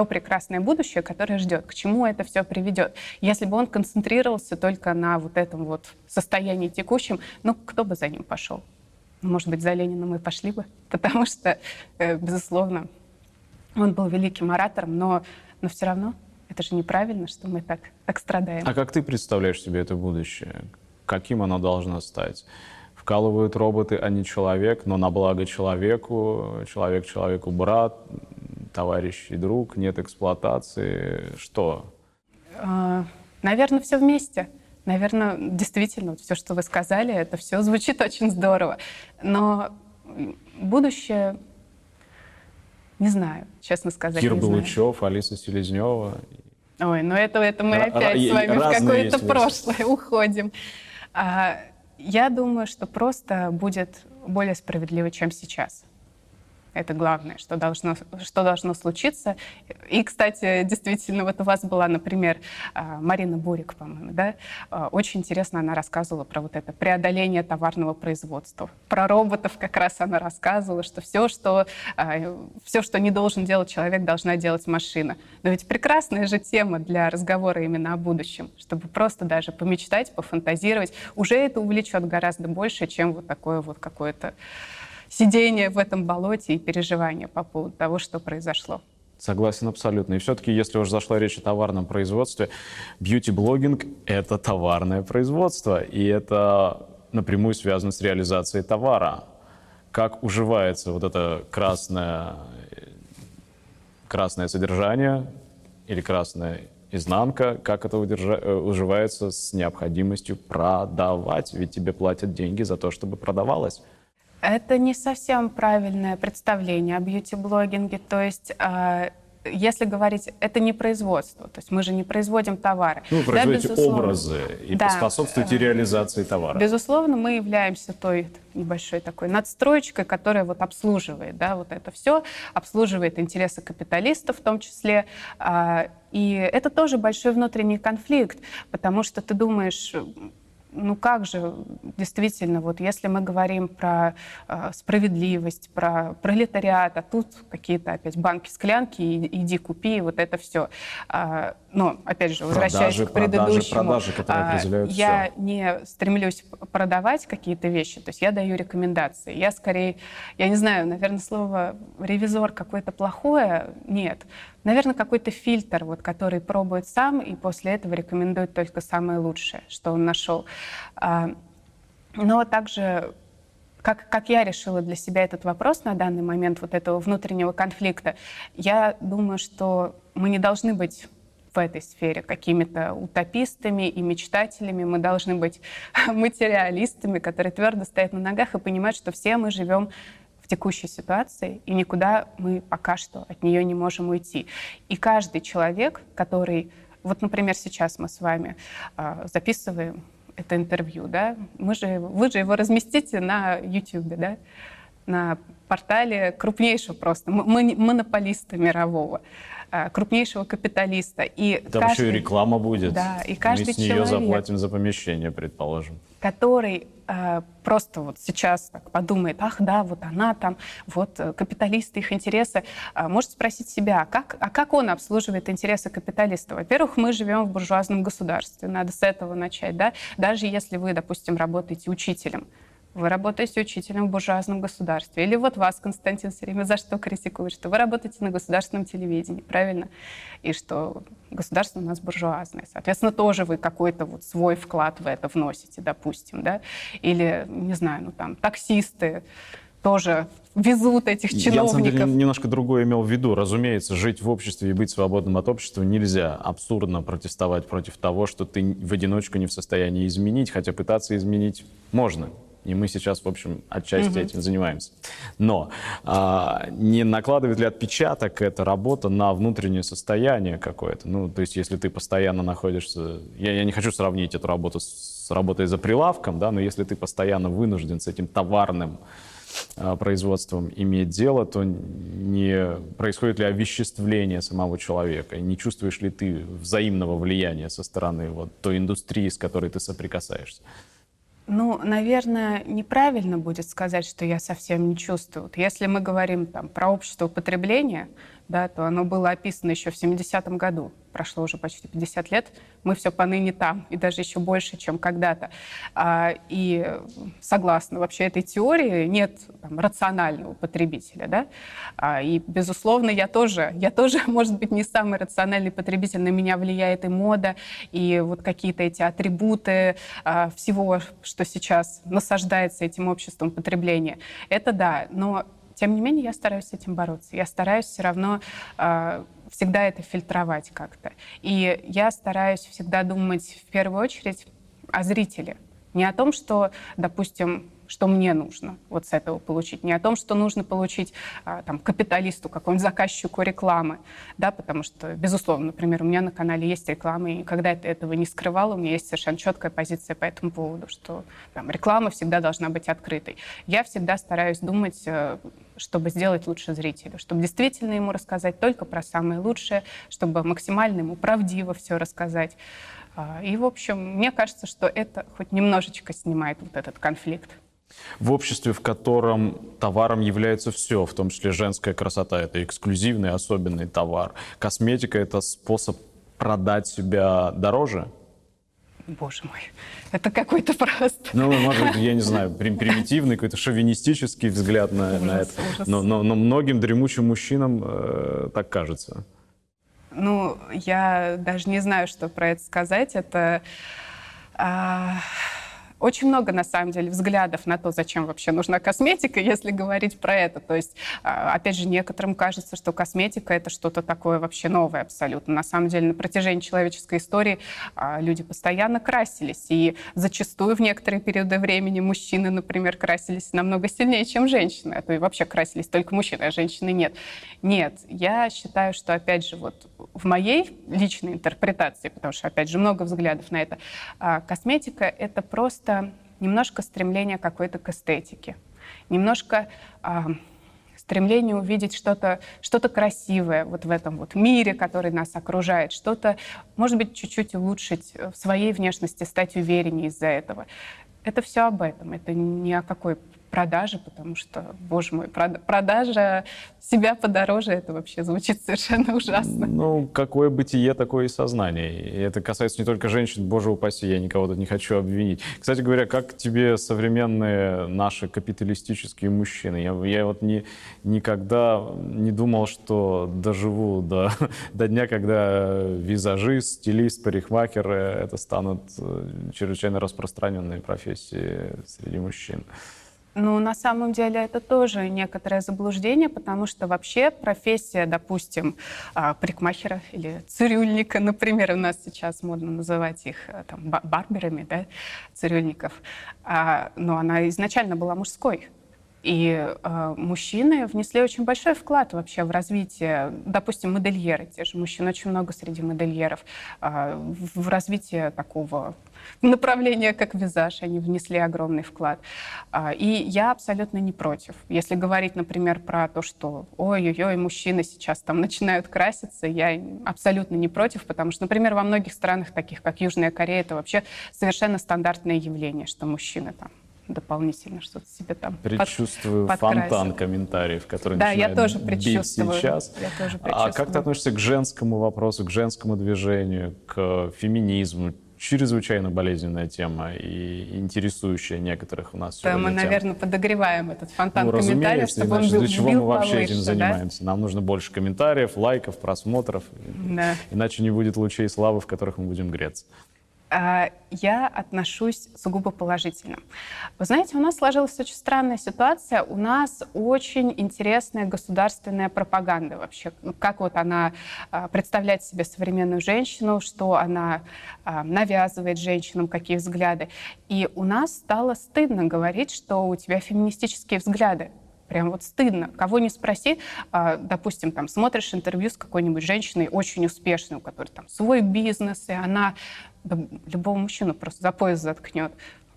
то прекрасное будущее, которое ждет, к чему это все приведет. Если бы он концентрировался только на вот этом вот состоянии текущем, ну, кто бы за ним пошел? Может быть, за Лениным мы пошли бы, потому что, э, безусловно, он был великим оратором, но, но все равно это же неправильно, что мы так, так страдаем. А как ты представляешь себе это будущее? Каким оно должно стать? Вкалывают роботы, а не человек, но на благо человеку, человек человеку брат, товарищ и друг, нет эксплуатации. Что? А, наверное, все вместе. Наверное, действительно, все, что вы сказали, это все звучит очень здорово. Но будущее не знаю, честно сказать. Кир Булычев, Алиса Селезнева. Ой, ну это, это мы опять с вами в какое-то прошлое уходим. А, я думаю, что просто будет более справедливо, чем сейчас. Это главное, что должно, что должно случиться. И, кстати, действительно, вот у вас была, например, а, Марина Бурик, по-моему, да? А, очень интересно она рассказывала про вот это преодоление товарного производства. Про роботов как раз она рассказывала, что все, что, а, все, что не должен делать человек, должна делать машина. Но ведь прекрасная же тема для разговора именно о будущем, чтобы просто даже помечтать, пофантазировать. Уже это увлечет гораздо больше, чем вот такое вот какое-то сидение в этом болоте и переживание по поводу того, что произошло. Согласен абсолютно. И все-таки, если уже зашла речь о товарном производстве, бьюти-блогинг — это товарное производство, и это напрямую связано с реализацией товара. Как уживается вот это красное, красное содержание или красная изнанка, как это удержа... Э, уживается с необходимостью продавать, ведь тебе платят деньги за то, чтобы продавалось. Это не совсем правильное представление о бьюти-блогинге. То есть а, если говорить, это не производство, то есть мы же не производим товары. Ну, вы производите да, образы и да. способствуете реализации товара. Безусловно, мы являемся той небольшой такой надстроечкой, которая вот обслуживает, да, вот это все, обслуживает интересы капиталистов в том числе. А, и это тоже большой внутренний конфликт, потому что ты думаешь, ну как же, действительно, вот если мы говорим про э, справедливость, про пролетариат, а тут какие-то опять банки-склянки, иди купи, вот это все. А, но, опять же, возвращаясь продажи, к предыдущему, продажи, продажи, определяют я все. не стремлюсь продавать какие-то вещи, то есть я даю рекомендации. Я скорее, я не знаю, наверное, слово ревизор какое-то плохое, нет. Наверное, какой-то фильтр, вот, который пробует сам и после этого рекомендует только самое лучшее, что он нашел. А, но также как, как я решила для себя этот вопрос на данный момент вот этого внутреннего конфликта, я думаю, что мы не должны быть в этой сфере какими-то утопистами и мечтателями. Мы должны быть материалистами, которые твердо стоят на ногах и понимают, что все мы живем в текущей ситуации, и никуда мы пока что от нее не можем уйти. И каждый человек, который... Вот, например, сейчас мы с вами э, записываем это интервью, да? Мы же, вы же его разместите на YouTube, да? На портале крупнейшего просто, монополиста мирового. Э, крупнейшего капиталиста. И Там каждый, еще и реклама будет. Да, и каждый Мы с нее человек, заплатим за помещение, предположим. Который э, просто вот сейчас так подумает, ах да, вот она там, вот э, капиталисты, их интересы, э, может спросить себя, а как, а как он обслуживает интересы капиталиста? Во-первых, мы живем в буржуазном государстве, надо с этого начать, да, даже если вы, допустим, работаете учителем, вы работаете учителем в буржуазном государстве. Или вот вас, Константин, все время за что критикует, что вы работаете на государственном телевидении, правильно? И что государство у нас буржуазное. Соответственно, тоже вы какой-то вот свой вклад в это вносите, допустим, да? Или, не знаю, ну там, таксисты тоже везут этих чиновников. Я, на самом деле, немножко другое имел в виду. Разумеется, жить в обществе и быть свободным от общества нельзя. Абсурдно протестовать против того, что ты в одиночку не в состоянии изменить, хотя пытаться изменить можно. И мы сейчас, в общем, отчасти угу. этим занимаемся. Но а, не накладывает ли отпечаток эта работа на внутреннее состояние какое-то? Ну, то есть, если ты постоянно находишься... Я, я не хочу сравнить эту работу с работой за прилавком, да, но если ты постоянно вынужден с этим товарным а, производством иметь дело, то не происходит ли овеществление самого человека? И не чувствуешь ли ты взаимного влияния со стороны вот, той индустрии, с которой ты соприкасаешься? Ну, наверное, неправильно будет сказать, что я совсем не чувствую. Если мы говорим там, про общество потребления, да, то оно было описано еще в 70-м году. Прошло уже почти 50 лет. Мы все поныне там, и даже еще больше, чем когда-то. А, и согласно вообще этой теории, нет там, рационального потребителя. Да? А, и, безусловно, я тоже, я тоже, может быть, не самый рациональный потребитель. На меня влияет и мода, и вот какие-то эти атрибуты а, всего, что сейчас насаждается этим обществом потребления. Это да, но тем не менее, я стараюсь с этим бороться. Я стараюсь все равно э, всегда это фильтровать как-то. И я стараюсь всегда думать в первую очередь о зрителе. Не о том, что, допустим, что мне нужно вот с этого получить, не о том, что нужно получить а, там, капиталисту, какому-нибудь заказчику рекламы, да, потому что, безусловно, например, у меня на канале есть реклама, и когда я этого не скрывала, у меня есть совершенно четкая позиция по этому поводу, что там, реклама всегда должна быть открытой. Я всегда стараюсь думать э, чтобы сделать лучше зрителю, чтобы действительно ему рассказать только про самое лучшее, чтобы максимально ему правдиво все рассказать. А, и, в общем, мне кажется, что это хоть немножечко снимает вот этот конфликт. В обществе, в котором товаром является все, в том числе женская красота, это эксклюзивный, особенный товар. Косметика — это способ продать себя дороже? Боже мой, это какой-то просто... Ну, может быть, я не знаю, примитивный, какой-то шовинистический взгляд на, ужас, на это. Но, но, но многим дремучим мужчинам э, так кажется. Ну, я даже не знаю, что про это сказать. Это... А очень много, на самом деле, взглядов на то, зачем вообще нужна косметика, если говорить про это. То есть, а, опять же, некоторым кажется, что косметика — это что-то такое вообще новое абсолютно. На самом деле, на протяжении человеческой истории а, люди постоянно красились. И зачастую в некоторые периоды времени мужчины, например, красились намного сильнее, чем женщины. А то и вообще красились только мужчины, а женщины нет. Нет, я считаю, что, опять же, вот в моей личной интерпретации, потому что, опять же, много взглядов на это, а, косметика — это просто немножко стремление какой-то к эстетике, немножко а, стремление увидеть что-то что красивое вот в этом вот мире, который нас окружает, что-то, может быть, чуть-чуть улучшить в своей внешности, стать увереннее из-за этого. Это все об этом, это ни о какой продажи, потому что, боже мой, продажа себя подороже, это вообще звучит совершенно ужасно. Ну, какое бытие, такое и сознание. И это касается не только женщин, боже упаси, я никого тут не хочу обвинить. Кстати говоря, как тебе современные наши капиталистические мужчины? Я, я вот не, никогда не думал, что доживу до, до дня, когда визажист, стилист, парикмахер это станут э, чрезвычайно распространенные профессии среди мужчин. Ну, на самом деле это тоже некоторое заблуждение, потому что вообще профессия, допустим, а, парикмахера или цирюльника, например, у нас сейчас модно называть их а, там, барберами, да, цирюльников, а, но она изначально была мужской. И э, мужчины внесли очень большой вклад вообще в развитие, допустим, модельеры, те же мужчины, очень много среди модельеров, э, в развитие такого направления, как визаж, они внесли огромный вклад. Э, и я абсолютно не против. Если говорить, например, про то, что ой-ой-ой, мужчины сейчас там начинают краситься, я абсолютно не против, потому что, например, во многих странах, таких как Южная Корея, это вообще совершенно стандартное явление, что мужчины там дополнительно что-то себе там Предчувствую под, фонтан комментариев, который да, начинает я тоже предчувствую. сейчас. Я тоже а как ты относишься к женскому вопросу, к женскому движению, к феминизму? чрезвычайно болезненная тема и интересующая некоторых у нас Да, мы, тема. наверное, подогреваем этот фонтан ну, комментариев, чтобы он был для чего мы вообще повыше, этим да? занимаемся? Нам нужно больше комментариев, лайков, просмотров. Да. Иначе не будет лучей славы, в которых мы будем греться. А, я отношусь сугубо положительно. Вы знаете, у нас сложилась очень странная ситуация. У нас очень интересная государственная пропаганда вообще. Как вот она а, представляет себе современную женщину, что она а, навязывает женщинам, какие взгляды. И у нас стало стыдно говорить, что у тебя феминистические взгляды. Прям вот стыдно. Кого не спроси, допустим, там смотришь интервью с какой-нибудь женщиной очень успешной, у которой там свой бизнес, и она да, любого мужчину просто за пояс заткнет.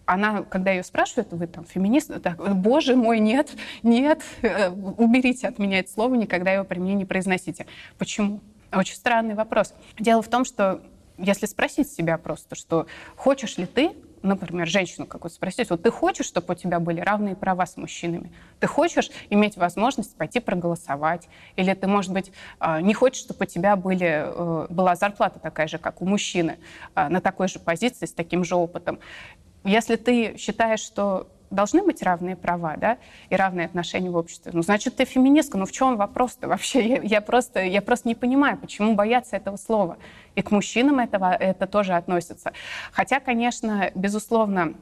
Она, когда ее спрашивают, вы там феминист, так, боже мой, нет, нет, э, уберите от меня это слово, никогда его при мне не произносите. Почему? Очень странный вопрос. Дело в том, что если спросить себя просто, что хочешь ли ты например, женщину какую-то спросить, вот ты хочешь, чтобы у тебя были равные права с мужчинами? Ты хочешь иметь возможность пойти проголосовать? Или ты, может быть, а, не хочешь, чтобы у тебя были, э, была зарплата такая же, как у мужчины, а, на такой же позиции, с таким же опытом? Если ты считаешь, что должны быть равные права, да, и равные отношения в обществе. Ну, значит, ты феминистка. Ну, в чем вопрос-то вообще? Я, я, просто, я просто не понимаю, почему бояться этого слова. И к мужчинам этого, это тоже относится. Хотя, конечно, безусловно,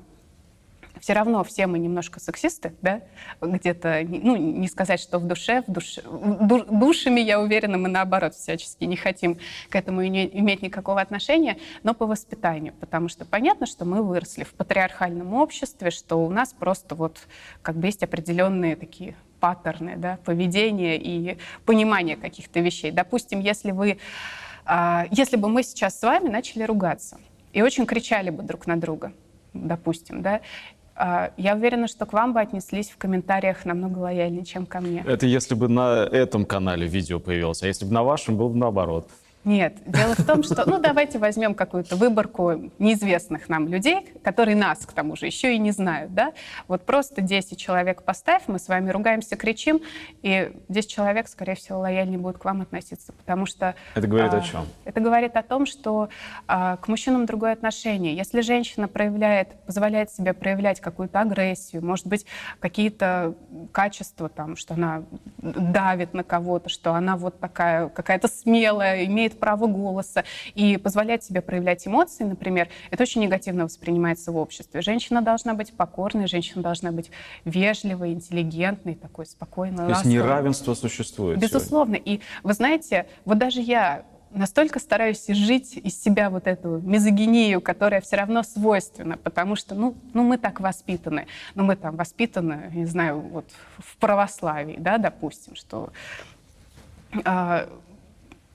все равно все мы немножко сексисты, да, где-то, ну, не сказать, что в душе, в душе, душами, я уверена, мы наоборот всячески не хотим к этому иметь никакого отношения, но по воспитанию, потому что понятно, что мы выросли в патриархальном обществе, что у нас просто вот как бы есть определенные такие паттерны, да, поведения и понимание каких-то вещей. Допустим, если вы, а, если бы мы сейчас с вами начали ругаться и очень кричали бы друг на друга, допустим, да, я уверена, что к вам бы отнеслись в комментариях намного лояльнее, чем ко мне. Это если бы на этом канале видео появилось, а если бы на вашем, было бы наоборот. Нет, дело в том, что, ну, давайте возьмем какую-то выборку неизвестных нам людей, которые нас, к тому же, еще и не знают, да? Вот просто 10 человек поставь, мы с вами ругаемся, кричим, и 10 человек, скорее всего, лояльнее будут к вам относиться, потому что... Это говорит а, о чем? Это говорит о том, что а, к мужчинам другое отношение. Если женщина проявляет, позволяет себе проявлять какую-то агрессию, может быть, какие-то качества, там, что она давит на кого-то, что она вот такая какая-то смелая, имеет имеет право голоса и позволяет себе проявлять эмоции, например, это очень негативно воспринимается в обществе. Женщина должна быть покорной, женщина должна быть вежливой, интеллигентной, такой спокойной. То есть неравенство существует Безусловно. Сегодня. И вы знаете, вот даже я настолько стараюсь изжить из себя вот эту мизогинию, которая все равно свойственна, потому что, ну, ну мы так воспитаны. Ну, мы там воспитаны, не знаю, вот в православии, да, допустим, что а,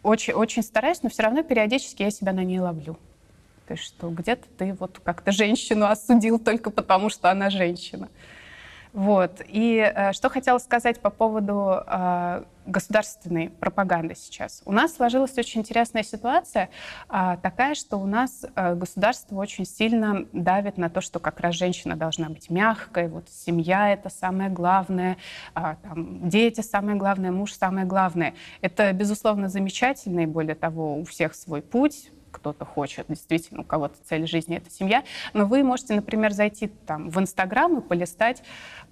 очень, очень стараюсь, но все равно периодически я себя на ней ловлю. То есть что где-то ты вот как-то женщину осудил только потому, что она женщина. Вот. И э, что хотела сказать по поводу э, государственной пропаганды сейчас. У нас сложилась очень интересная ситуация, э, такая, что у нас э, государство очень сильно давит на то, что как раз женщина должна быть мягкой, вот семья — это самое главное, э, там, дети — самое главное, муж — самое главное. Это, безусловно, замечательно, и более того, у всех свой путь, кто-то хочет, действительно, у кого-то цель жизни — это семья, но вы можете, например, зайти там в Инстаграм и полистать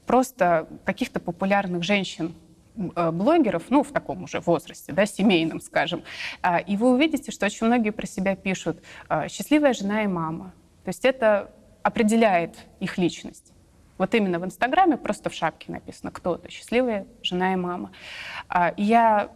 просто каких-то популярных женщин, э, блогеров, ну, в таком уже возрасте, да, семейном, скажем, а, и вы увидите, что очень многие про себя пишут «счастливая жена и мама». То есть это определяет их личность. Вот именно в Инстаграме просто в шапке написано «Кто-то счастливая жена и мама». А, я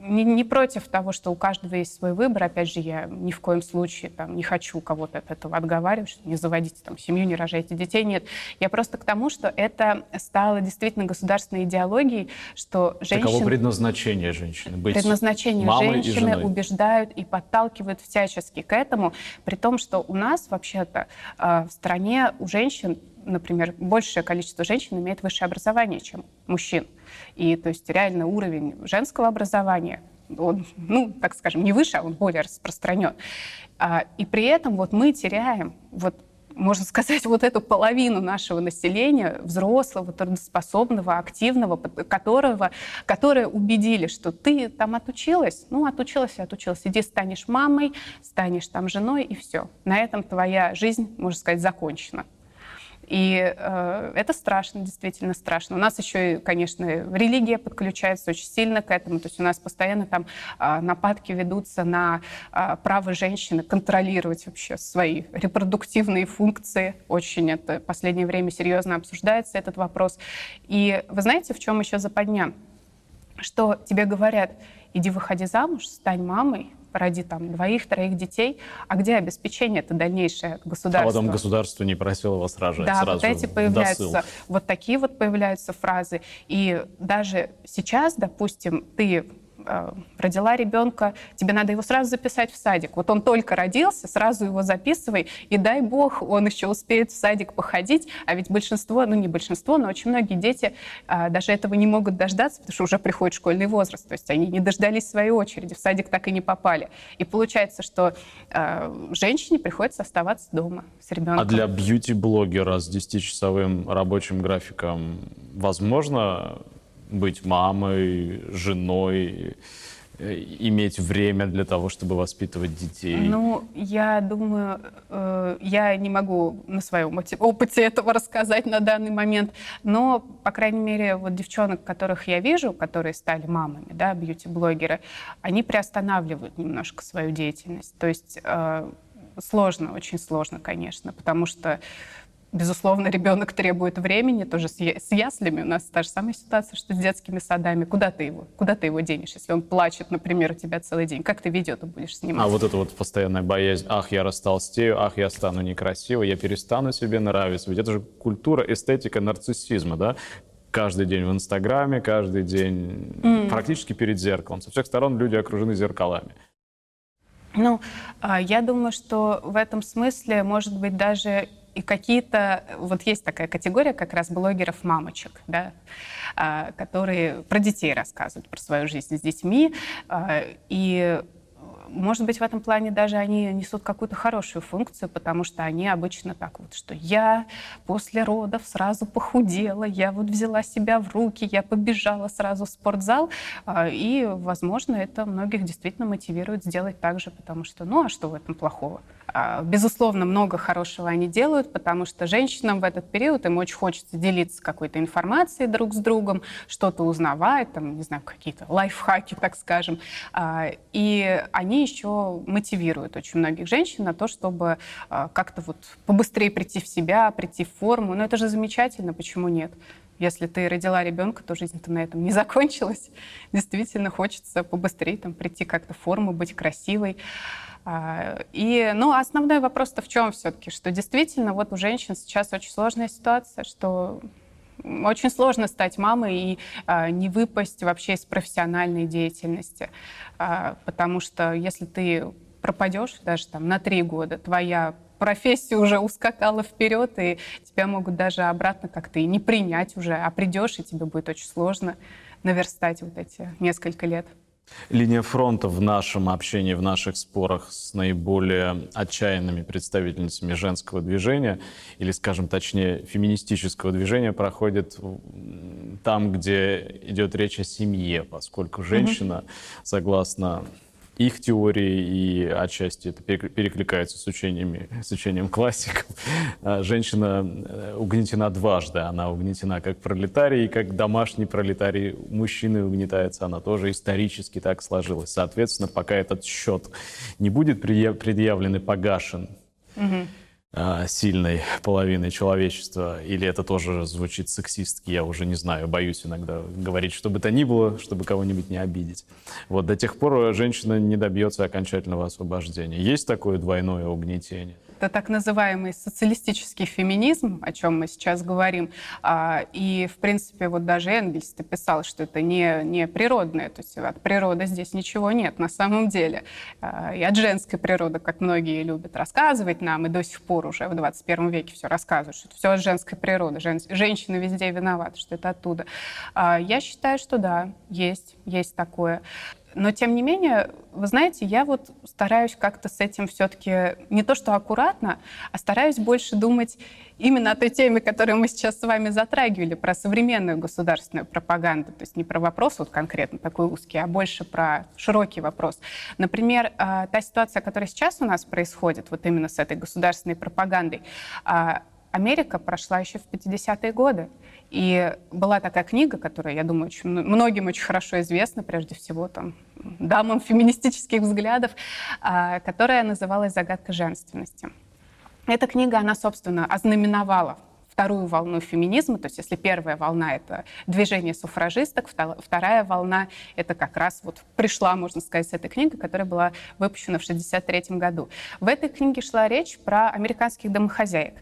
не, не против того, что у каждого есть свой выбор. Опять же, я ни в коем случае там, не хочу кого-то от этого отговаривать, что не заводите там, семью, не рожайте детей. Нет. Я просто к тому, что это стало действительно государственной идеологией, что женщины... Таково предназначение женщины. Быть предназначение мамой женщины и убеждают и подталкивают всячески к этому, при том, что у нас вообще-то э, в стране у женщин например, большее количество женщин имеет высшее образование, чем мужчин. И то есть реально уровень женского образования он, ну, так скажем, не выше, а он более распространен. А, и при этом вот мы теряем вот можно сказать, вот эту половину нашего населения, взрослого, трудоспособного, активного, которого, которые убедили, что ты там отучилась, ну, отучилась и отучилась, иди станешь мамой, станешь там женой, и все. На этом твоя жизнь, можно сказать, закончена. И э, это страшно, действительно страшно. У нас еще, конечно, религия подключается очень сильно к этому. То есть у нас постоянно там э, нападки ведутся на э, право женщины контролировать вообще свои репродуктивные функции. Очень это в последнее время серьезно обсуждается, этот вопрос. И вы знаете, в чем еще западня? Что тебе говорят, иди выходи замуж, стань мамой, роди там двоих-троих детей, а где обеспечение это дальнейшее государство? А потом государство не просило вас рожать да, сразу вот эти появляются, вот такие вот появляются фразы. И даже сейчас, допустим, ты родила ребенка, тебе надо его сразу записать в садик. Вот он только родился, сразу его записывай, и дай бог, он еще успеет в садик походить. А ведь большинство, ну не большинство, но очень многие дети э, даже этого не могут дождаться, потому что уже приходит школьный возраст. То есть они не дождались своей очереди, в садик так и не попали. И получается, что э, женщине приходится оставаться дома с ребенком. А для бьюти-блогера с 10-часовым рабочим графиком возможно быть мамой, женой, э, иметь время для того, чтобы воспитывать детей? Ну, я думаю, э, я не могу на своем опыте этого рассказать на данный момент, но, по крайней мере, вот девчонок, которых я вижу, которые стали мамами, да, бьюти-блогеры, они приостанавливают немножко свою деятельность. То есть э, сложно, очень сложно, конечно, потому что Безусловно, ребенок требует времени, тоже с, яслями у нас та же самая ситуация, что с детскими садами. Куда ты его, куда ты его денешь, если он плачет, например, у тебя целый день? Как ты видео ты будешь снимать? А вот это вот постоянная боязнь, ах, я растолстею, ах, я стану некрасивой, я перестану себе нравиться. Ведь это же культура, эстетика нарциссизма, да? Каждый день в Инстаграме, каждый день mm. практически перед зеркалом. Со всех сторон люди окружены зеркалами. Ну, а, я думаю, что в этом смысле, может быть, даже и какие-то... Вот есть такая категория как раз блогеров-мамочек, да, а, которые про детей рассказывают, про свою жизнь с детьми. А, и может быть, в этом плане даже они несут какую-то хорошую функцию, потому что они обычно так вот, что я после родов сразу похудела, я вот взяла себя в руки, я побежала сразу в спортзал, а, и, возможно, это многих действительно мотивирует сделать так же, потому что, ну, а что в этом плохого? А, безусловно, много хорошего они делают, потому что женщинам в этот период им очень хочется делиться какой-то информацией друг с другом, что-то узнавать, там, не знаю, какие-то лайфхаки, так скажем. А, и они еще мотивируют очень многих женщин на то, чтобы а, как-то вот побыстрее прийти в себя, прийти в форму. Но это же замечательно, почему нет? Если ты родила ребенка, то жизнь-то на этом не закончилась. Действительно хочется побыстрее там, прийти как-то в форму, быть красивой. А, и, ну, основной вопрос-то в чем все-таки, что действительно вот у женщин сейчас очень сложная ситуация, что очень сложно стать мамой и а, не выпасть вообще из профессиональной деятельности, а, потому что если ты пропадешь даже там на три года, твоя профессия уже ускакала вперед, и тебя могут даже обратно как-то и не принять уже, а придешь, и тебе будет очень сложно наверстать вот эти несколько лет. Линия фронта в нашем общении, в наших спорах с наиболее отчаянными представительницами женского движения, или, скажем точнее, феминистического движения, проходит там, где идет речь о семье, поскольку женщина, согласно их теории, и отчасти это перекликается с, учениями, с учением классиков. А женщина э, угнетена дважды. Она угнетена как пролетарий, как домашний пролетарий. Мужчины угнетается она тоже исторически так сложилось. Соответственно, пока этот счет не будет предъявлен и погашен, угу сильной половиной человечества, или это тоже звучит сексистски, я уже не знаю, боюсь иногда говорить, что бы то ни было, чтобы кого-нибудь не обидеть. Вот до тех пор женщина не добьется окончательного освобождения. Есть такое двойное угнетение? Это так называемый социалистический феминизм, о чем мы сейчас говорим. А, и, в принципе, вот даже Энгельс писал, что это не, не природное, то есть от природы здесь ничего нет на самом деле. А, и от женской природы, как многие любят рассказывать нам, и до сих пор уже в 21 веке все рассказывают, что это все от женской природы. Жен, женщины везде виноваты, что это оттуда. А, я считаю, что да, есть, есть такое. Но, тем не менее, вы знаете, я вот стараюсь как-то с этим все-таки не то что аккуратно, а стараюсь больше думать именно о той теме, которую мы сейчас с вами затрагивали, про современную государственную пропаганду. То есть не про вопрос вот конкретно такой узкий, а больше про широкий вопрос. Например, а, та ситуация, которая сейчас у нас происходит, вот именно с этой государственной пропагандой, а, Америка прошла еще в 50-е годы. И была такая книга, которая, я думаю, очень, многим очень хорошо известна, прежде всего там, дамам феминистических взглядов, а, которая называлась «Загадка женственности». Эта книга, она, собственно, ознаменовала вторую волну феминизма. То есть если первая волна — это движение суфражисток, вторая волна — это как раз вот пришла, можно сказать, с этой книги, которая была выпущена в 1963 году. В этой книге шла речь про американских домохозяек.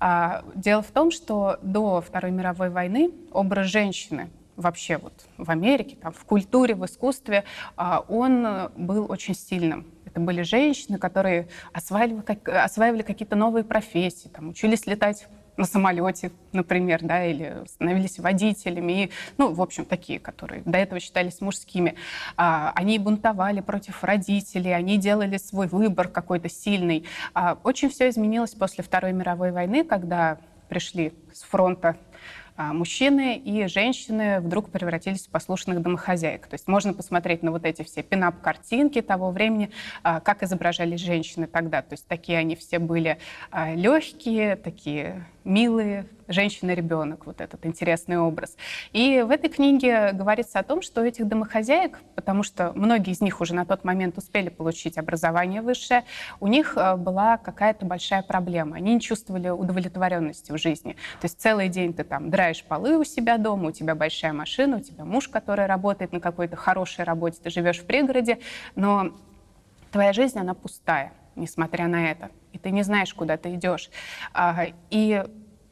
А, дело в том, что до Второй мировой войны образ женщины вообще вот в Америке, там, в культуре, в искусстве, а, он был очень сильным. Это были женщины, которые осваивали, осваивали какие-то новые профессии, там, учились летать на самолете, например, да, или становились водителями, и, ну, в общем, такие, которые до этого считались мужскими. А, они бунтовали против родителей, они делали свой выбор какой-то сильный. А, очень все изменилось после Второй мировой войны, когда пришли с фронта а, мужчины и женщины вдруг превратились в послушных домохозяек. То есть можно посмотреть на вот эти все пинап-картинки того времени, а, как изображались женщины тогда. То есть такие они все были а, легкие, такие милые, женщина-ребенок, вот этот интересный образ. И в этой книге говорится о том, что этих домохозяек, потому что многие из них уже на тот момент успели получить образование высшее, у них э, была какая-то большая проблема. Они не чувствовали удовлетворенности в жизни. То есть целый день ты там драешь полы у себя дома, у тебя большая машина, у тебя муж, который работает на какой-то хорошей работе, ты живешь в пригороде, но твоя жизнь, она пустая, несмотря на это. И ты не знаешь, куда ты идешь. А, и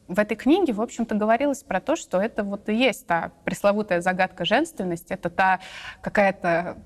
в этой книге, в общем-то, говорилось про то, что это вот и есть та пресловутая загадка женственности, это та какая-то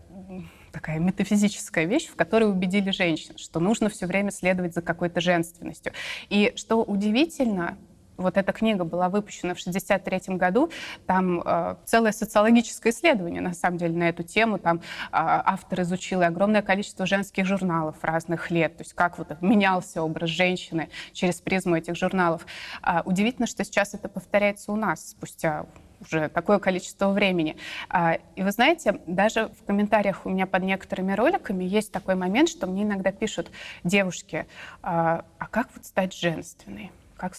такая метафизическая вещь, в которой убедили женщин, что нужно все время следовать за какой-то женственностью. И что удивительно, вот эта книга была выпущена в 1963 году. Там э, целое социологическое исследование, на самом деле, на эту тему. Там э, автор изучил огромное количество женских журналов разных лет, то есть как вот менялся образ женщины через призму этих журналов. Э, удивительно, что сейчас это повторяется у нас спустя уже такое количество времени. А, и вы знаете, даже в комментариях у меня под некоторыми роликами есть такой момент, что мне иногда пишут девушки, а, как вот стать женственной? Как,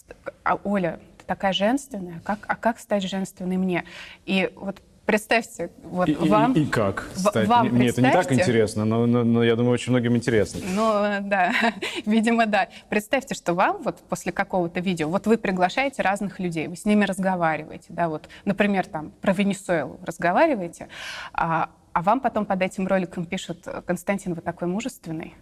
а Оля, ты такая женственная, как, а как стать женственной мне? И вот представьте, вот и, вам... И, и как стать? Вам Мне это не так интересно, но, но, но я думаю, очень многим интересно. Ну, да, видимо, да. Представьте, что вам вот после какого-то видео, вот вы приглашаете разных людей, вы с ними разговариваете, да, вот, например, там, про Венесуэлу разговариваете, а, а вам потом под этим роликом пишут, Константин, вы такой мужественный,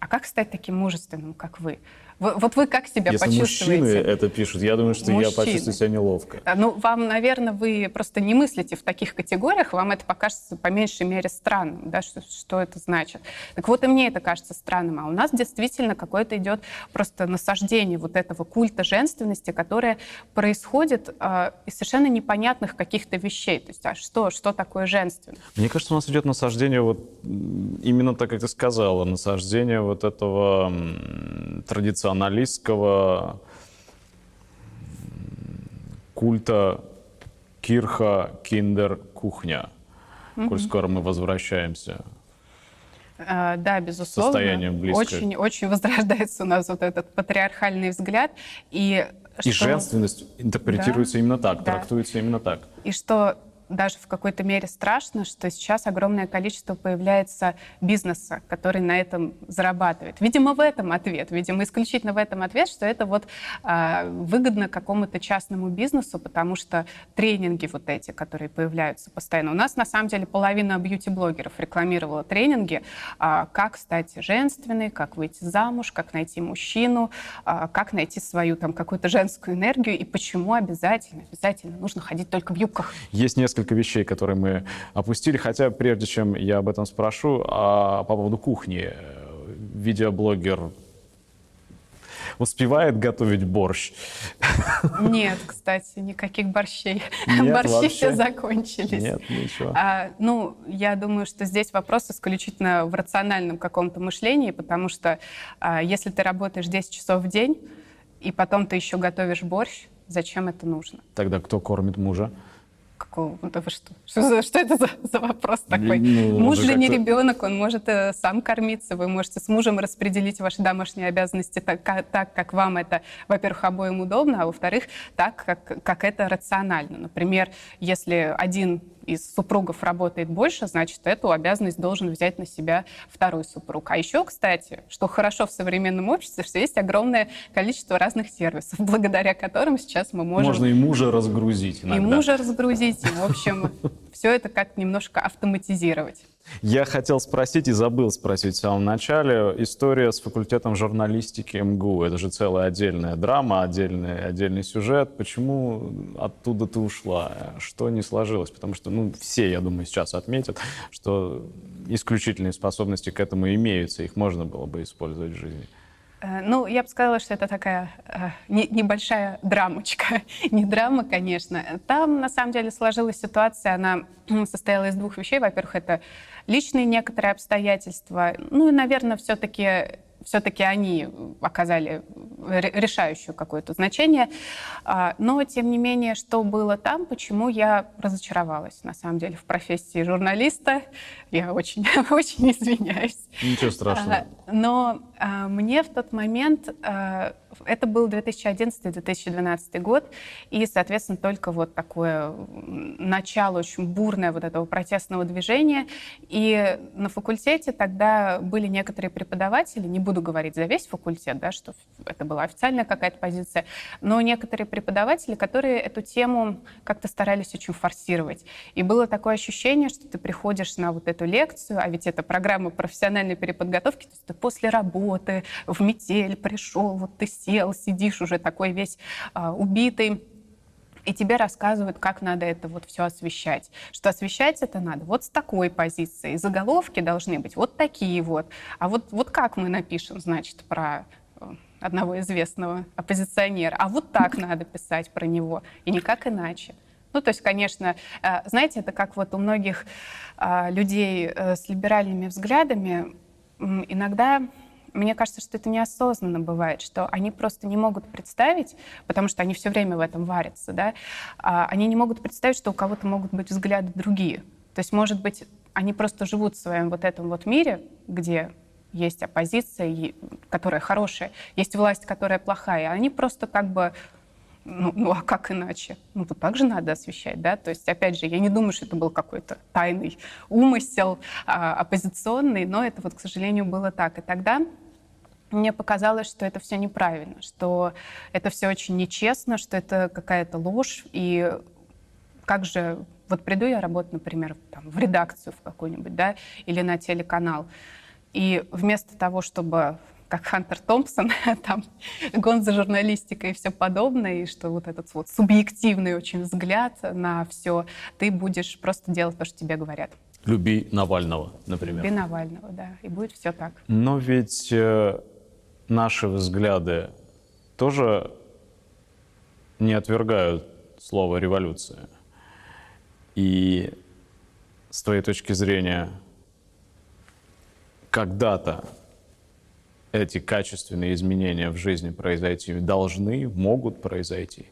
а как стать таким мужественным, как вы? Вот вы как себя Если почувствуете? мужчины это пишут, я думаю, что мужчины. я почувствую себя неловко. Ну, вам, наверное, вы просто не мыслите в таких категориях, вам это покажется по меньшей мере странным, да, что, что это значит. Так вот и мне это кажется странным. А у нас действительно какое-то идет просто насаждение вот этого культа женственности, которое происходит э, из совершенно непонятных каких-то вещей. То есть, а что, что такое женственность? Мне кажется, у нас идет насаждение вот именно так, как ты сказала, насаждение вот этого традиционного националистского культа кирха, киндер, кухня. Угу. Коль скоро мы возвращаемся а, да, безусловно. Очень, очень возрождается у нас вот этот патриархальный взгляд. И, и что... женственность интерпретируется да, именно так, да. трактуется именно так. И что даже в какой-то мере страшно, что сейчас огромное количество появляется бизнеса, который на этом зарабатывает. Видимо, в этом ответ. Видимо, исключительно в этом ответ, что это вот э, выгодно какому-то частному бизнесу, потому что тренинги вот эти, которые появляются постоянно. У нас, на самом деле, половина бьюти-блогеров рекламировала тренинги, э, как стать женственной, как выйти замуж, как найти мужчину, э, как найти свою там какую-то женскую энергию и почему обязательно, обязательно нужно ходить только в юбках. Есть несколько вещей, которые мы опустили, хотя прежде чем я об этом спрошу, а по поводу кухни, э, видеоблогер успевает готовить борщ? Нет, кстати, никаких борщей. Нет, Борщи вообще? все закончились. Нет, ничего. А, ну, я думаю, что здесь вопрос исключительно в рациональном каком-то мышлении, потому что а, если ты работаешь 10 часов в день, и потом ты еще готовишь борщ, зачем это нужно? Тогда кто кормит мужа? Какого? Да вы что? Что, за, что это за, за вопрос такой? Ну, Муж же не ребенок, он может э, сам кормиться. Вы можете с мужем распределить ваши домашние обязанности так, так как вам это, во-первых, обоим удобно, а во-вторых, так, как, как это рационально. Например, если один из супругов работает больше, значит, эту обязанность должен взять на себя второй супруг. А еще, кстати, что хорошо в современном обществе, что есть огромное количество разных сервисов, благодаря которым сейчас мы можем... Можно и мужа разгрузить иногда. И мужа разгрузить, и, в общем, все это как немножко автоматизировать. Я хотел спросить и забыл спросить в самом начале. История с факультетом журналистики МГУ. Это же целая отдельная драма, отдельный, отдельный сюжет. Почему оттуда ты ушла? Что не сложилось? Потому что ну, все, я думаю, сейчас отметят, что исключительные способности к этому имеются. Их можно было бы использовать в жизни. Э, ну, я бы сказала, что это такая э, не, небольшая драмочка. не драма, конечно. Там, на самом деле, сложилась ситуация, она состояла из двух вещей. Во-первых, это личные некоторые обстоятельства. Ну и, наверное, все-таки все-таки они оказали решающее какое-то значение. А, но, тем не менее, что было там, почему я разочаровалась, на самом деле, в профессии журналиста. Я очень, очень извиняюсь. Ничего страшного. А, но мне в тот момент это был 2011-2012 год, и, соответственно, только вот такое начало очень бурное вот этого протестного движения. И на факультете тогда были некоторые преподаватели, не буду говорить за весь факультет, да, что это была официальная какая-то позиция, но некоторые преподаватели, которые эту тему как-то старались очень форсировать. И было такое ощущение, что ты приходишь на вот эту лекцию, а ведь это программа профессиональной переподготовки, то есть ты после работы в метель пришел, вот ты сел, сидишь уже такой весь а, убитый, и тебе рассказывают, как надо это вот все освещать. Что освещать это надо вот с такой позиции. Заголовки должны быть вот такие вот. А вот, вот как мы напишем, значит, про э, одного известного оппозиционера. А вот так надо писать про него, и никак иначе. Ну, то есть, конечно, э, знаете, это как вот у многих а, людей э, с либеральными взглядами иногда мне кажется, что это неосознанно бывает, что они просто не могут представить, потому что они все время в этом варятся, да, а они не могут представить, что у кого-то могут быть взгляды другие. То есть, может быть, они просто живут в своем вот этом вот мире, где есть оппозиция, которая хорошая, есть власть, которая плохая. Они просто как бы ну, ну а как иначе? Ну вот так же надо освещать, да? То есть, опять же, я не думаю, что это был какой-то тайный умысел а, оппозиционный, но это вот, к сожалению, было так. И тогда мне показалось, что это все неправильно, что это все очень нечестно, что это какая-то ложь. И как же, вот приду я работать, например, там, в редакцию в какую-нибудь, да, или на телеканал, и вместо того, чтобы как Хантер Томпсон, там гон за журналистикой и все подобное, и что вот этот вот субъективный очень взгляд на все, ты будешь просто делать то, что тебе говорят. Люби Навального, например. Люби Навального, да, и будет все так. Но ведь э, наши взгляды тоже не отвергают слово «революция». И с твоей точки зрения, когда-то эти качественные изменения в жизни произойти должны, могут произойти,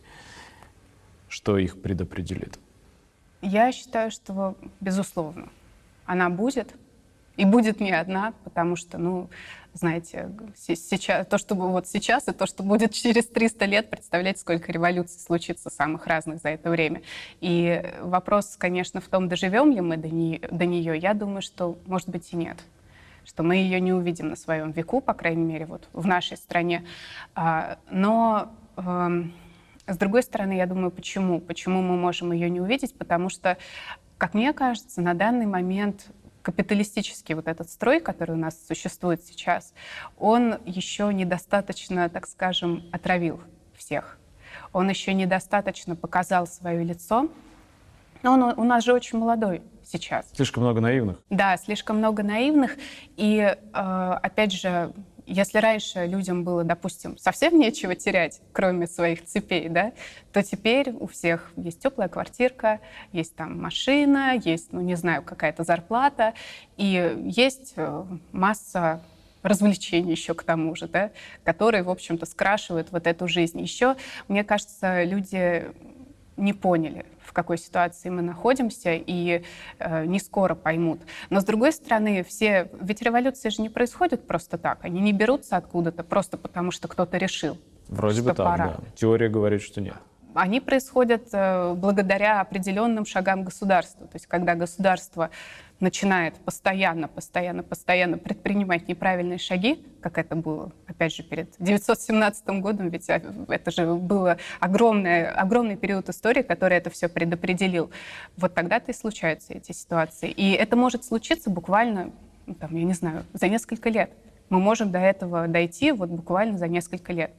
что их предопределит? Я считаю, что, безусловно, она будет, И будет не одна, потому что, ну, знаете, сейчас, то, что вот сейчас, и то, что будет через 300 лет, представляете, сколько революций случится самых разных за это время. И вопрос, конечно, в том, доживем ли мы до, не, до нее. Я думаю, что, может быть, и нет что мы ее не увидим на своем веку, по крайней мере, вот в нашей стране. А, но эм, с другой стороны, я думаю, почему? Почему мы можем ее не увидеть? Потому что, как мне кажется, на данный момент капиталистический вот этот строй, который у нас существует сейчас, он еще недостаточно, так скажем, отравил всех. Он еще недостаточно показал свое лицо. Но он у нас же очень молодой сейчас. Слишком много наивных. Да, слишком много наивных. И, э, опять же, если раньше людям было, допустим, совсем нечего терять, кроме своих цепей, да, то теперь у всех есть теплая квартирка, есть там машина, есть, ну, не знаю, какая-то зарплата, и есть э, масса развлечений еще к тому же, да, которые, в общем-то, скрашивают вот эту жизнь. Еще, мне кажется, люди не поняли, в какой ситуации мы находимся, и э, не скоро поймут. Но с другой стороны, все, ведь революции же не происходят просто так, они не берутся откуда-то просто потому, что кто-то решил. Вроде бы так, пора. да. Теория говорит, что нет они происходят э, благодаря определенным шагам государства. То есть когда государство начинает постоянно, постоянно, постоянно предпринимать неправильные шаги, как это было, опять же, перед 917 годом, ведь а, это же был огромный, огромный период истории, который это все предопределил. Вот тогда-то и случаются эти ситуации. И это может случиться буквально, ну, там, я не знаю, за несколько лет. Мы можем до этого дойти вот буквально за несколько лет.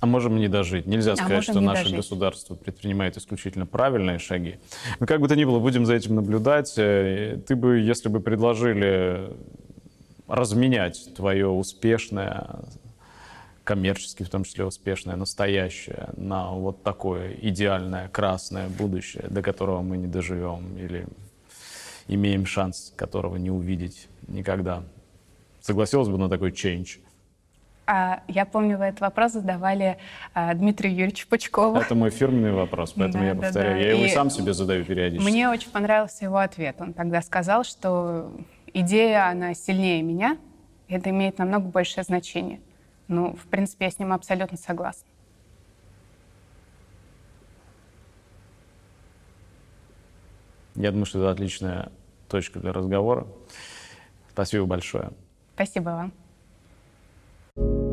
А можем не дожить. Нельзя а сказать, что наше дожить. государство предпринимает исключительно правильные шаги. Но как бы то ни было, будем за этим наблюдать. Э, ты бы, если бы предложили разменять твое успешное, коммерчески в том числе успешное, настоящее, на вот такое идеальное красное будущее, до которого мы не доживем или имеем шанс которого не увидеть никогда. Согласилась бы на такой change? А, я помню, вы этот вопрос задавали а, Дмитрию Юрьевичу Пучкову. Это мой фирменный вопрос, поэтому да, я повторяю. Да, да. Я его и сам себе задаю периодически. Мне очень понравился его ответ. Он тогда сказал, что идея, она сильнее меня, и это имеет намного большее значение. Ну, в принципе, я с ним абсолютно согласна. Я думаю, что это отличная точка для разговора. Спасибо большое. Спасибо вам. thank you